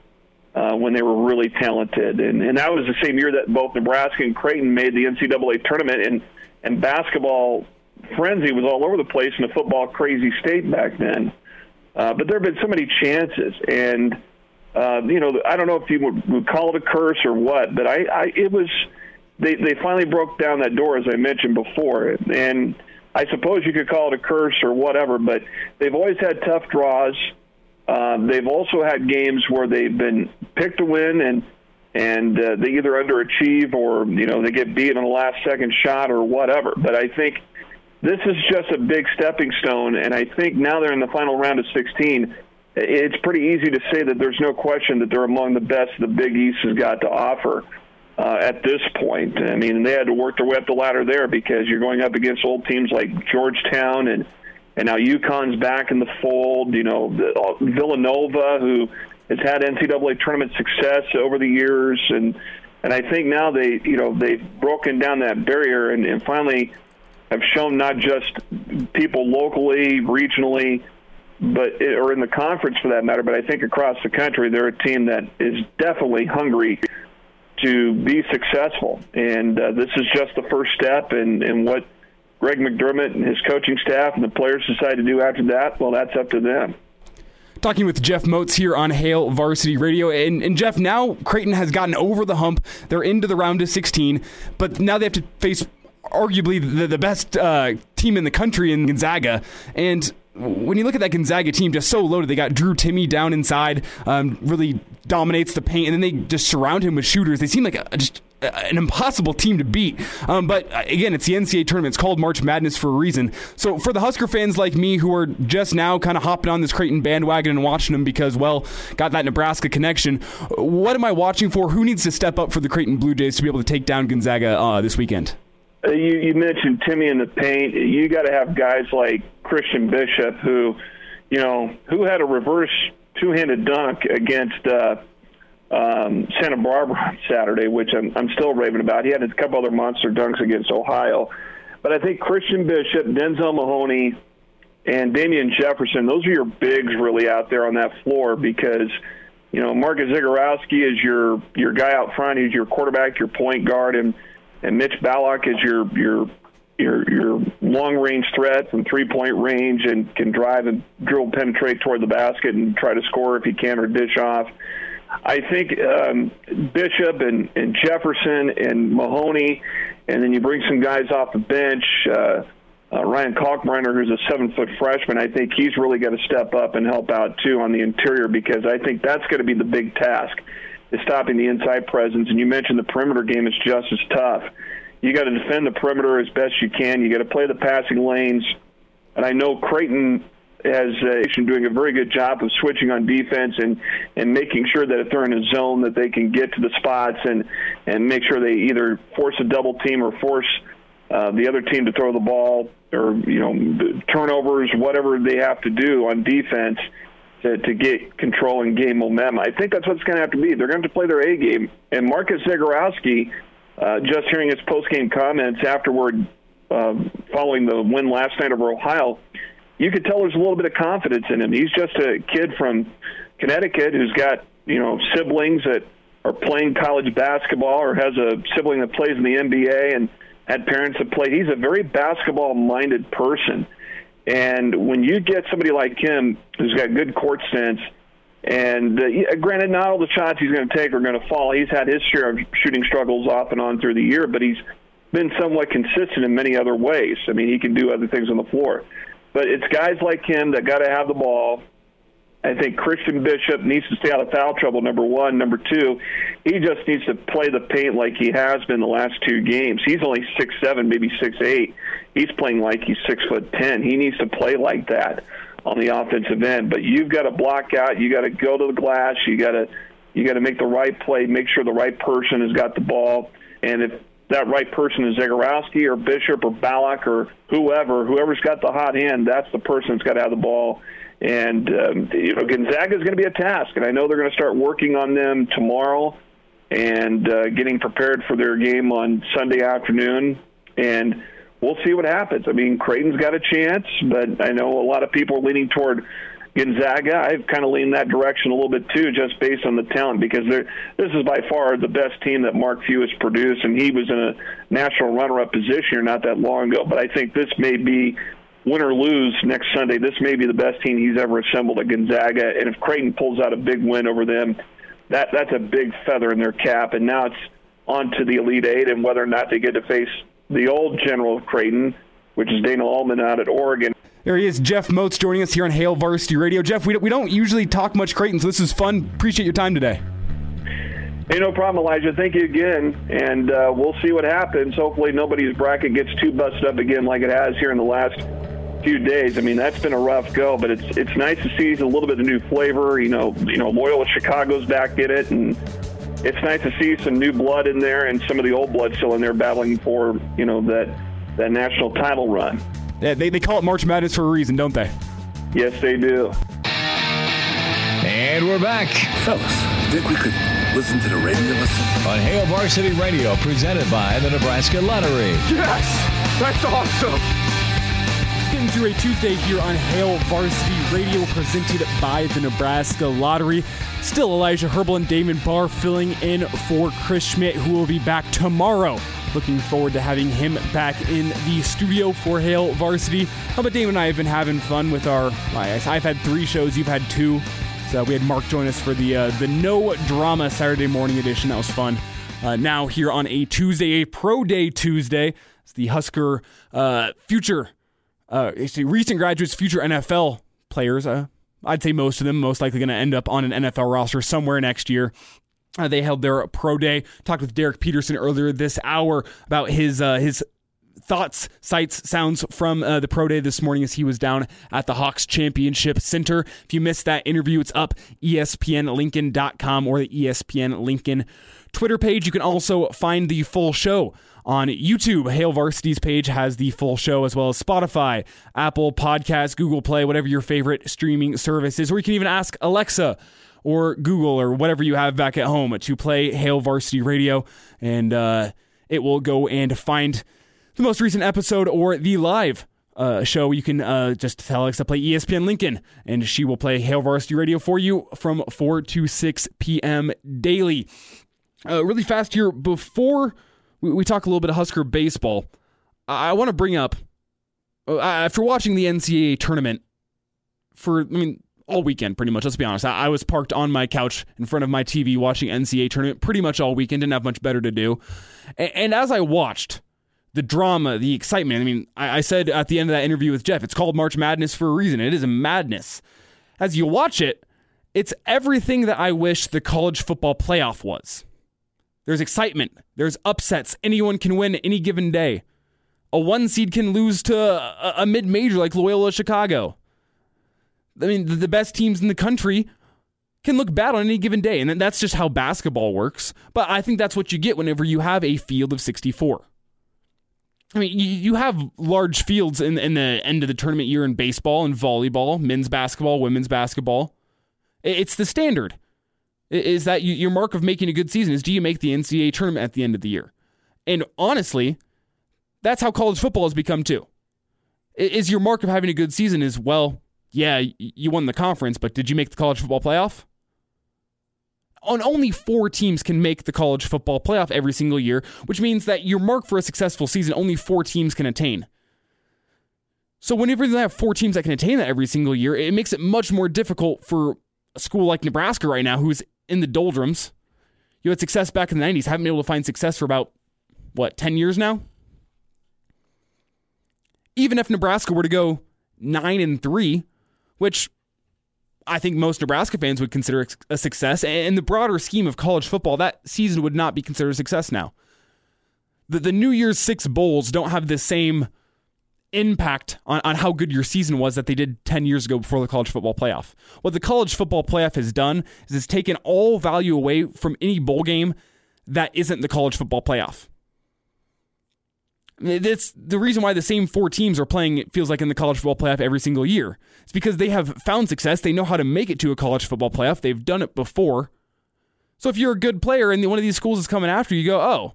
uh, when they were really talented, and and that was the same year that both Nebraska and Creighton made the NCAA tournament, and and basketball frenzy was all over the place in a football crazy state back then. Uh, but there have been so many chances, and uh, you know, I don't know if you would, would call it a curse or what, but I, I it was they they finally broke down that door as I mentioned before, and I suppose you could call it a curse or whatever, but they've always had tough draws. Uh, they've also had games where they've been picked to win and and uh, they either underachieve or you know they get beat on the last second shot or whatever. But I think this is just a big stepping stone, and I think now they're in the final round of 16. It's pretty easy to say that there's no question that they're among the best the Big East has got to offer uh, at this point. I mean, they had to work their way up the ladder there because you're going up against old teams like Georgetown and and now UConn's back in the fold. You know, uh, Villanova, who has had NCAA tournament success over the years, and and I think now they, you know, they've broken down that barrier and, and finally have shown not just people locally, regionally, but or in the conference for that matter, but I think across the country they're a team that is definitely hungry to be successful. And uh, this is just the first step, and, and what Greg McDermott and his coaching staff and the players decide to do after that, well, that's up to them. Talking with Jeff Motz here on Hail Varsity Radio. And, and, Jeff, now Creighton has gotten over the hump. They're into the round of 16, but now they have to face arguably the, the best uh, team in the country in Gonzaga. And when you look at that Gonzaga team, just so loaded, they got Drew Timme down inside, um, really dominates the paint, and then they just surround him with shooters. They seem like a, just an impossible team to beat. Um, but uh, again, it's the NCAA tournament. It's called March Madness for a reason. So for the Husker fans like me who are just now kind of hopping on this Creighton bandwagon and watching them because, well, got that Nebraska connection, what am I watching for? Who needs to step up for the Creighton Blue Jays to be able to take down Gonzaga uh, this weekend? Uh, you, you mentioned Timme in the paint. You got to have guys like Christian Bishop who, you know, who had a reverse two-handed dunk against uh, um, Santa Barbara on Saturday, which I'm, I'm still raving about. He had a couple other monster dunks against Ohio. But I think Christian Bishop, Denzel Mahoney, and Damien Jefferson, those are your bigs really out there on that floor because, you know, Marcus Zegarowski is your your guy out front. He's your quarterback, your point guard, and and Mitch Ballock is your your your your long range threat from three point range and can drive and drill penetrate toward the basket and try to score if he can or dish off. I think um, Bishop and, and Jefferson and Mahoney, and then you bring some guys off the bench. Uh, uh, Ryan Kalkbrenner, who's a seven foot freshman, I think he's really got to step up and help out too on the interior because I think that's going to be the big task is stopping the inside presence. And you mentioned the perimeter game is just as tough. You got to defend the perimeter as best you can. You got to play the passing lanes. And I know Creighton has uh, doing a very good job of switching on defense and and making sure that if they're in a zone that they can get to the spots and and make sure they either force a double team or force uh, the other team to throw the ball or you know turnovers, whatever they have to do on defense to, to get control and game momentum. I think that's what's going to have to be. They're going to have to play their A game. And Marcus Zegarowski, uh, just hearing his post game comments afterward, uh, following the win last night over Ohio, you could tell there's a little bit of confidence in him. He's just a kid from Connecticut who's got you know siblings that are playing college basketball or has a sibling that plays in the NBA and had parents that played. He's a very basketball minded person. And when you get somebody like him who's got good court sense, and uh, granted, not all the shots he's going to take are going to fall. He's had his share of shooting struggles off and on through the year, but he's been somewhat consistent in many other ways. I mean, he can do other things on the floor. But it's guys like him that got to have the ball. I think Christian Bishop needs to stay out of foul trouble. Number one, number two, he just needs to play the paint like he has been the last two games. He's only six seven, maybe six eight. He's playing like he's six foot ten. He needs to play like that on the offensive end. But you've got to block out. You got to go to the glass. You got to you got to make the right play. Make sure the right person has got the ball. And if that right person is Zegarowski or Bishop or Ballock or whoever, whoever's got the hot hand, that's the person that's got to have the ball. And um, you know, Gonzaga is going to be a task, and I know they're going to start working on them tomorrow and uh, getting prepared for their game on Sunday afternoon. And we'll see what happens. I mean, Creighton's got a chance, but I know a lot of people are leaning toward Gonzaga, I've kind of leaned that direction a little bit too, just based on the talent, because this is by far the best team that Mark Few has produced, and he was in a national runner-up position here not that long ago. But I think this may be win or lose next Sunday. This may be the best team he's ever assembled at Gonzaga, and if Creighton pulls out a big win over them, that that's a big feather in their cap. And now it's on to the Elite Eight, and whether or not they get to face the old General of Creighton, which is Dana Altman out at Oregon. There he is, Jeff Motz, joining us here on Hail Varsity Radio. Jeff, we, we don't usually talk much Creighton, so this is fun. Appreciate your time today. Hey, no problem, Elijah. Thank you again, and uh, we'll see what happens. Hopefully, nobody's bracket gets too busted up again like it has here in the last few days. I mean, that's been a rough go, but it's it's nice to see a little bit of new flavor. You know, you know, Loyola Chicago's back in it, and it's nice to see some new blood in there and some of the old blood still in there battling for you know that that national title run. Yeah, they, they call it March Madness for a reason, don't they? Yes, they do. And we're back. Fellas, think we could listen to the radio listen? On Hail Varsity Radio, presented by the Nebraska Lottery. Yes! That's awesome! Through a Tuesday here on Hail Varsity Radio, presented by the Nebraska Lottery. Still Elijah Herbel and Damon Barr filling in for Chris Schmitz, who will be back tomorrow Looking forward to having him back in the studio for Hail Varsity. How about Damon and I have been having fun with our. I've had three shows, you've had two. So we had Mark join us for the uh, the no drama Saturday morning edition. That was fun. Uh, now here on a Tuesday, a pro day Tuesday, it's the Husker uh, future, uh, recent graduates, future NFL players. Uh, I'd say most of them most likely going to end up on an NFL roster somewhere next year. Uh, they held their pro day. Talked with Derek Peterson earlier this hour about his uh, his thoughts, sights, sounds from uh, the pro day this morning as he was down at the Hawks Championship Center. If you missed that interview, it's up espnlincoln.com or the ESPN Lincoln Twitter page. You can also find the full show on YouTube. Hail Varsity's page has the full show as well as Spotify, Apple Podcasts, Google Play, whatever your favorite streaming service is. Or you can even ask Alexa or Google or whatever you have back at home to play Hail Varsity Radio, and uh, it will go and find the most recent episode or the live uh, show. You can uh, just tell Alexa to play ESPN Lincoln, and she will play Hail Varsity Radio for you from 4 to 6 p.m. daily. Uh, really fast here, before we, we, talk a little bit of Husker baseball, I, I want to bring up uh, after watching the NCAA tournament for, I mean, all weekend, pretty much. Let's be honest. I, I, was parked on my couch in front of my TV watching NCAA tournament pretty much all weekend. Didn't have much better to do. And, and as I watched the drama, the excitement, I mean, I, I said at the end of that interview with Jeff, it's called March Madness for a reason. It is a madness. As you watch it, it's everything that I wish the college football playoff was. There's excitement. There's upsets. Anyone can win any given day. A one seed can lose to a, a mid major like Loyola Chicago. I mean, the best teams in the country can look bad on any given day. And that's just how basketball works. But I think that's what you get whenever you have a field of 64. I mean, you, have large fields in, in the end of the tournament year in baseball and volleyball, men's basketball, women's basketball. It's the standard. Is that your mark of making a good season? Is do you make the NCAA tournament at the end of the year? And honestly, that's how college football has become too. Is your mark of having a good season is well, yeah, you won the conference, but did you make the college football playoff? On only four teams can make the college football playoff every single year, which means that your mark for a successful season only four teams can attain. So whenever you have four teams that can attain that every single year, it makes it much more difficult for a school like Nebraska right now, who's in the doldrums. You had success back in the 90s, haven't been able to find success for about, what, 10 years now? Even if Nebraska were to go 9 and 3, which I think most Nebraska fans would consider a success. In the broader scheme of college football, that season would not be considered a success now. The, the New Year's Six Bowls don't have the same impact on, on how good your season was that they did 10 years ago before the college football playoff. What the college football playoff has done is it's taken all value away from any bowl game that isn't the college football playoff. That's the reason why the same four teams are playing, it feels like, in the college football playoff every single year. It's because they have found success. They know how to make it to a college football playoff. They've done it before. So if you're a good player and one of these schools is coming after you, you go, oh,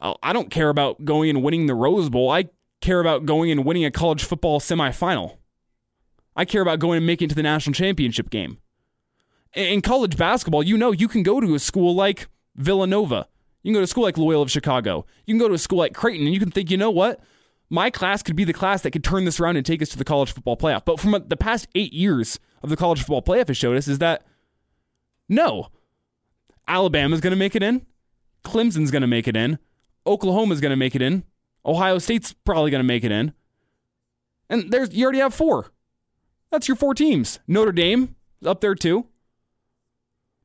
oh, I don't care about going and winning the Rose Bowl. I care about going and winning a college football semifinal. I care about going and making it to the national championship game. In college basketball, you know you can go to a school like Villanova you can go to a school like Loyola of Chicago. You can go to a school like Creighton, and you can think, you know what? My class could be the class that could turn this around and take us to the college football playoff. But from the past eight years of the college football playoff has showed us is that no, Alabama's going to make it in, Clemson's going to make it in, Oklahoma's going to make it in, Ohio State's probably going to make it in, and there's you already have four. That's your four teams. Notre Dame up there too.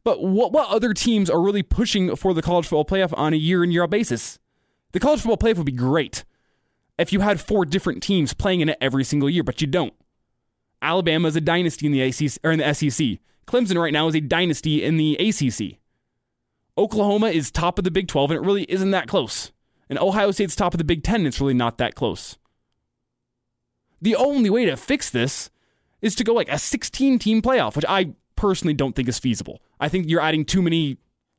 But what, what other teams are really pushing for the college football playoff on a year in year out basis? The college football playoff would be great if you had four different teams playing in it every single year, but you don't. Alabama is a dynasty in the ACC or in the SEC. Clemson right now is a dynasty in the ACC. Oklahoma is top of the Big 12 and it really isn't that close. And Ohio State's top of the Big 10 it's really not that close. The only way to fix this is to go like a 16 team playoff, which I personally don't think is feasible. I think you're adding too many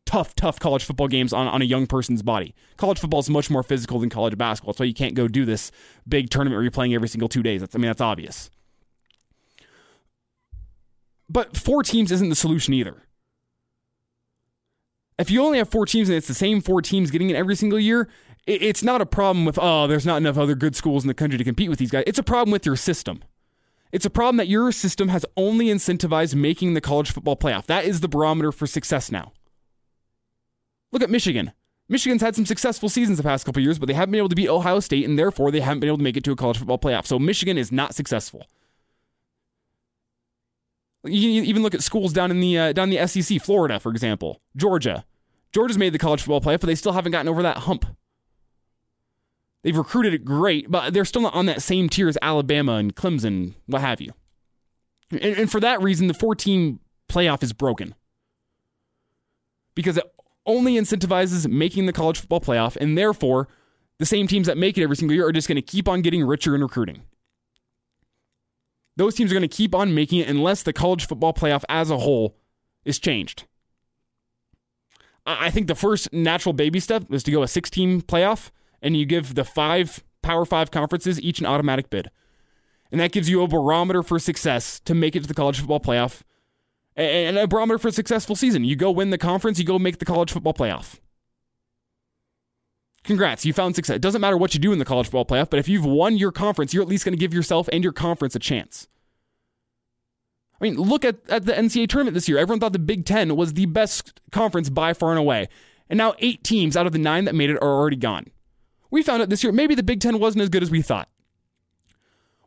tough, tough college football games on, on a young person's body. College football is much more physical than college basketball. That's why you can't go do this big tournament where you're playing every single two days. That's, I mean, that's obvious. But four teams isn't the solution either. If you only have four teams and it's the same four teams getting it every single year, it's not a problem with, oh, there's not enough other good schools in the country to compete with these guys. It's a problem with your system. It's a problem that your system has only incentivized making the college football playoff. That is the barometer for success now. Look at Michigan. Michigan's had some successful seasons the past couple years, but they haven't been able to beat Ohio State, and therefore they haven't been able to make it to a college football playoff. So Michigan is not successful. You even look at schools down in the uh, down in the SEC, Florida, for example, Georgia. Georgia's made the college football playoff, but they still haven't gotten over that hump. They've recruited it great, but they're still not on that same tier as Alabama and Clemson, what have you. And, and for that reason, the four team playoff is broken because it only incentivizes making the college football playoff, and therefore, the same teams that make it every single year are just going to keep on getting richer in recruiting. Those teams are going to keep on making it unless the college football playoff as a whole is changed. I think the first natural baby step is to go a 16 playoff, and you give the five Power Five conferences each an automatic bid. And that gives you a barometer for success to make it to the college football playoff and a barometer for a successful season. You go win the conference, you go make the college football playoff. Congrats, you found success. It doesn't matter what you do in the college football playoff, but if you've won your conference, you're at least going to give yourself and your conference a chance. I mean, look at, at the NCAA tournament this year. Everyone thought the Big Ten was the best conference by far and away. And now eight teams out of the nine that made it are already gone. We found out this year maybe the Big Ten wasn't as good as we thought.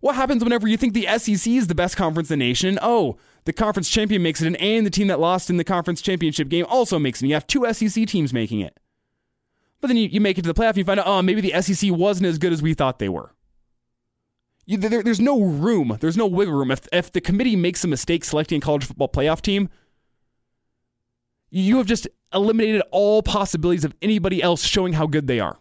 What happens whenever you think the SEC is the best conference in the nation? And oh, the conference champion makes it in, and the team that lost in the conference championship game also makes it. You have two SEC teams making it. But then you, you make it to the playoff, and you find out, oh, maybe the SEC wasn't as good as we thought they were. You, there, there's no room, there's no wiggle room. If, if the committee makes a mistake selecting a college football playoff team, you have just eliminated all possibilities of anybody else showing how good they are.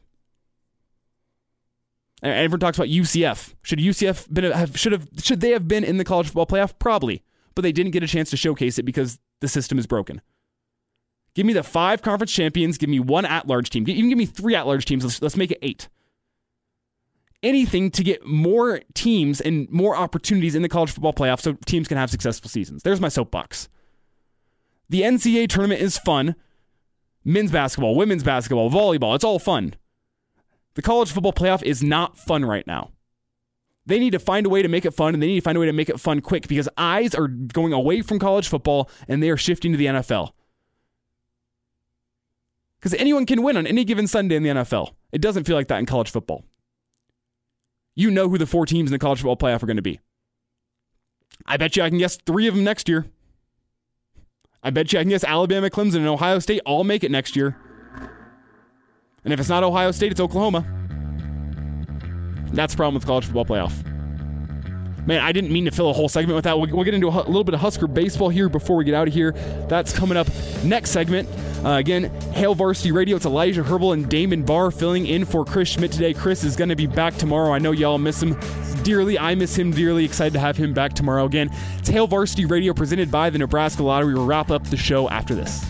Everyone talks about UCF. Should UCF been have should have should they have been in the college football playoff? Probably, but they didn't get a chance to showcase it because the system is broken. Give me the five conference champions. Give me one at-large team. Even give me three at-large teams. Let's, let's make it eight. Anything to get more teams and more opportunities in the college football playoff so teams can have successful seasons. There's my soapbox. The NCAA tournament is fun. Men's basketball, women's basketball, volleyball, it's all fun. The college football playoff is not fun right now. They need to find a way to make it fun, and they need to find a way to make it fun quick because eyes are going away from college football and they are shifting to the NFL. Because anyone can win on any given Sunday in the NFL. It doesn't feel like that in college football. You know who the four teams in the college football playoff are going to be. I bet you I can guess three of them next year. I bet you I can guess Alabama, Clemson, and Ohio State all make it next year. And if it's not Ohio State, it's Oklahoma. That's the problem with college football playoff. Man, I didn't mean to fill a whole segment with that. We'll, get into a, little bit of Husker baseball here before we get out of here. That's coming up next segment. Uh, again, Hail Varsity Radio. It's Elijah Herbel and Damon Barr filling in for Chris Schmitz today. Chris is going to be back tomorrow. I know y'all miss him dearly. I miss him dearly. Excited to have him back tomorrow. Again, it's Hail Varsity Radio presented by the Nebraska Lottery. We'll wrap up the show after this.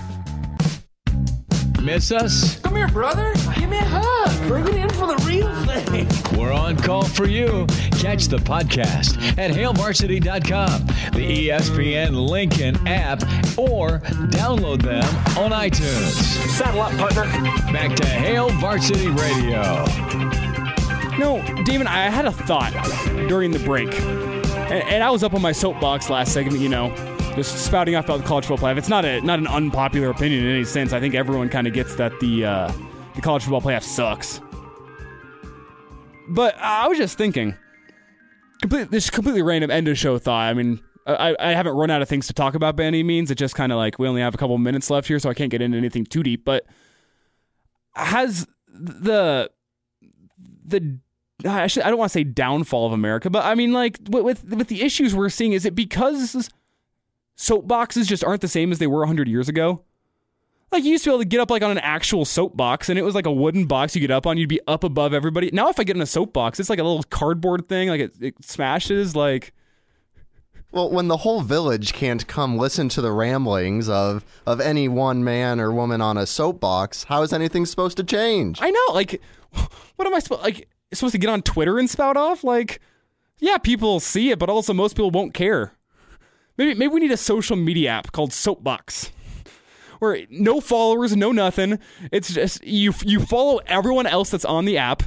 Miss us? Come here, brother. Give me a hug. Bring it in for the real thing. We're on call for you. Catch the podcast at hailvarsity.com, the ESPN Lincoln app, or download them on iTunes. Saddle up, partner. Back to Hail Varsity Radio. No, Damon, I had a thought during the break. And, and I was up on my soapbox last segment, you know just spouting off about the college football playoff. It's not a not an unpopular opinion in any sense. I think everyone kind of gets that the uh, the college football playoff sucks. But I was just thinking, complete this completely random end of show thought. I mean, I, I haven't run out of things to talk about by any means. It's just kind of like we only have a couple minutes left here, so I can't get into anything too deep. But has the the I, should, I don't want to say downfall of America, but I mean like with with the issues we're seeing, is it because soapboxes just aren't the same as they were 100 years ago. Like you used to be able to get up like on an actual soapbox and it was like a wooden box you get up on, you'd be up above everybody. Now if I get in a soapbox, it's like a little cardboard thing, like it, it smashes like well, when the whole village can't come listen to the ramblings of of any one man or woman on a soapbox, how is anything supposed to change? I know, like what am I supposed like supposed to get on Twitter and spout off? Like yeah, people see it, but also most people won't care. Maybe maybe we need a social media app called Soapbox. Where no followers, no nothing. It's just you you follow everyone else that's on the app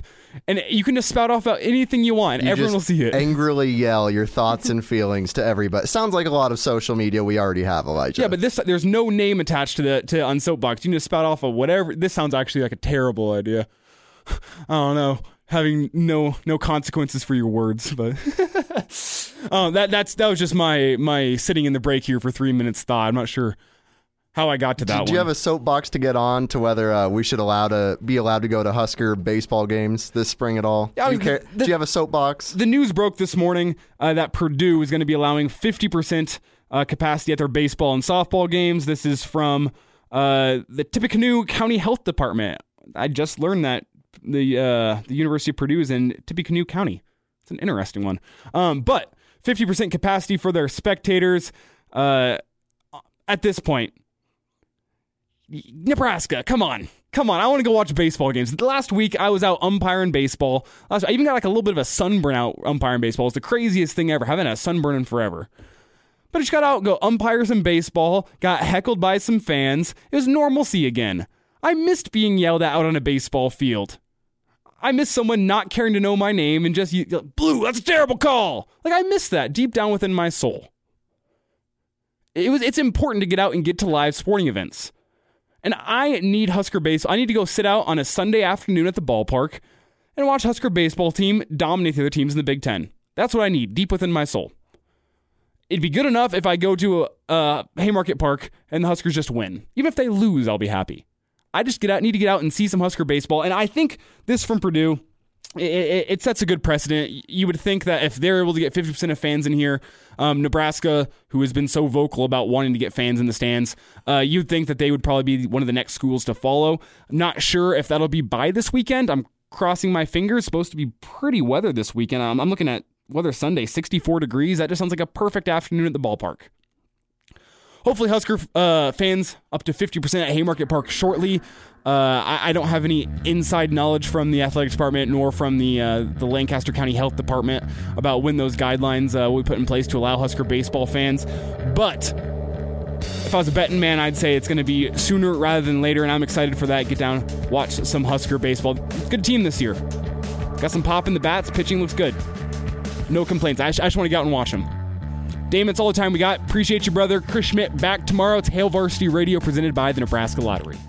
and you can just spout off about anything you want. You Everyone will see it. Angrily yell your thoughts and feelings to everybody. Sounds like a lot of social media we already have, Elijah. Yeah, but this there's no name attached to the to on Soapbox. You can just spout off of whatever. This sounds actually like a terrible idea. I don't know having no no consequences for your words. But uh, that that's that was just my my sitting in the break here for three minutes thought. I'm not sure how I got to that do, one. do you have a soapbox to get on to whether uh, we should allow to be allowed to go to Husker baseball games this spring at all? Yeah, do, you care, the- do you have a soapbox? the news broke this morning uh, that Purdue is going to be allowing 50% uh, capacity at their baseball and softball games. This is from uh, the Tippecanoe County Health Department. I just learned that the uh, the University of Purdue is in Tippecanoe County. It's an interesting one. Um, but 50% capacity for their spectators. Uh, at this point, Nebraska, come on. Come on, I want to go watch baseball games. Last week I was out umpiring baseball. I even got like a little bit of a sunburn out umpiring baseball. It's the craziest thing ever. Haven't had a sunburn in forever. But I just got out, go umpire some baseball, got heckled by some fans. It was normalcy again. I missed being yelled at out on a baseball field. I miss someone not caring to know my name and just you, blue. That's a terrible call. Like I miss that deep down within my soul. It was. It's important to get out and get to live sporting events. And I need Husker baseball. I need to go sit out on a Sunday afternoon at the ballpark and watch Husker baseball team dominate the other teams in the Big Ten. That's what I need deep within my soul. It'd be good enough if I go to a, uh, Haymarket Park and the Huskers just win. Even if they lose, I'll be happy. I just get out, need to get out and see some Husker baseball. And I think this from Purdue, it, it, it sets a good precedent. You would think that if they're able to get 50% of fans in here, um, Nebraska, who has been so vocal about wanting to get fans in the stands, uh, you'd think that they would probably be one of the next schools to follow. Not sure if that'll be by this weekend. I'm crossing my fingers. It's supposed to be pretty weather this weekend. I'm, I'm looking at weather Sunday, 64 degrees. That just sounds like a perfect afternoon at the ballpark. Hopefully, Husker uh, fans up to 50% at Haymarket Park shortly. Uh, I, I don't have any inside knowledge from the athletics department nor from the uh, the Lancaster County Health Department about when those guidelines uh, will be put in place to allow Husker baseball fans. But if I was a betting man, I'd say it's going to be sooner rather than later, and I'm excited for that. Get down, watch some Husker baseball. Good team this year. Got some pop in the bats. Pitching looks good. No complaints. I, just- I just want to get out and watch them. Damon, that's all the time we got. Appreciate you, brother. Chris Schmitz back tomorrow. It's Hail Varsity Radio presented by the Nebraska Lottery.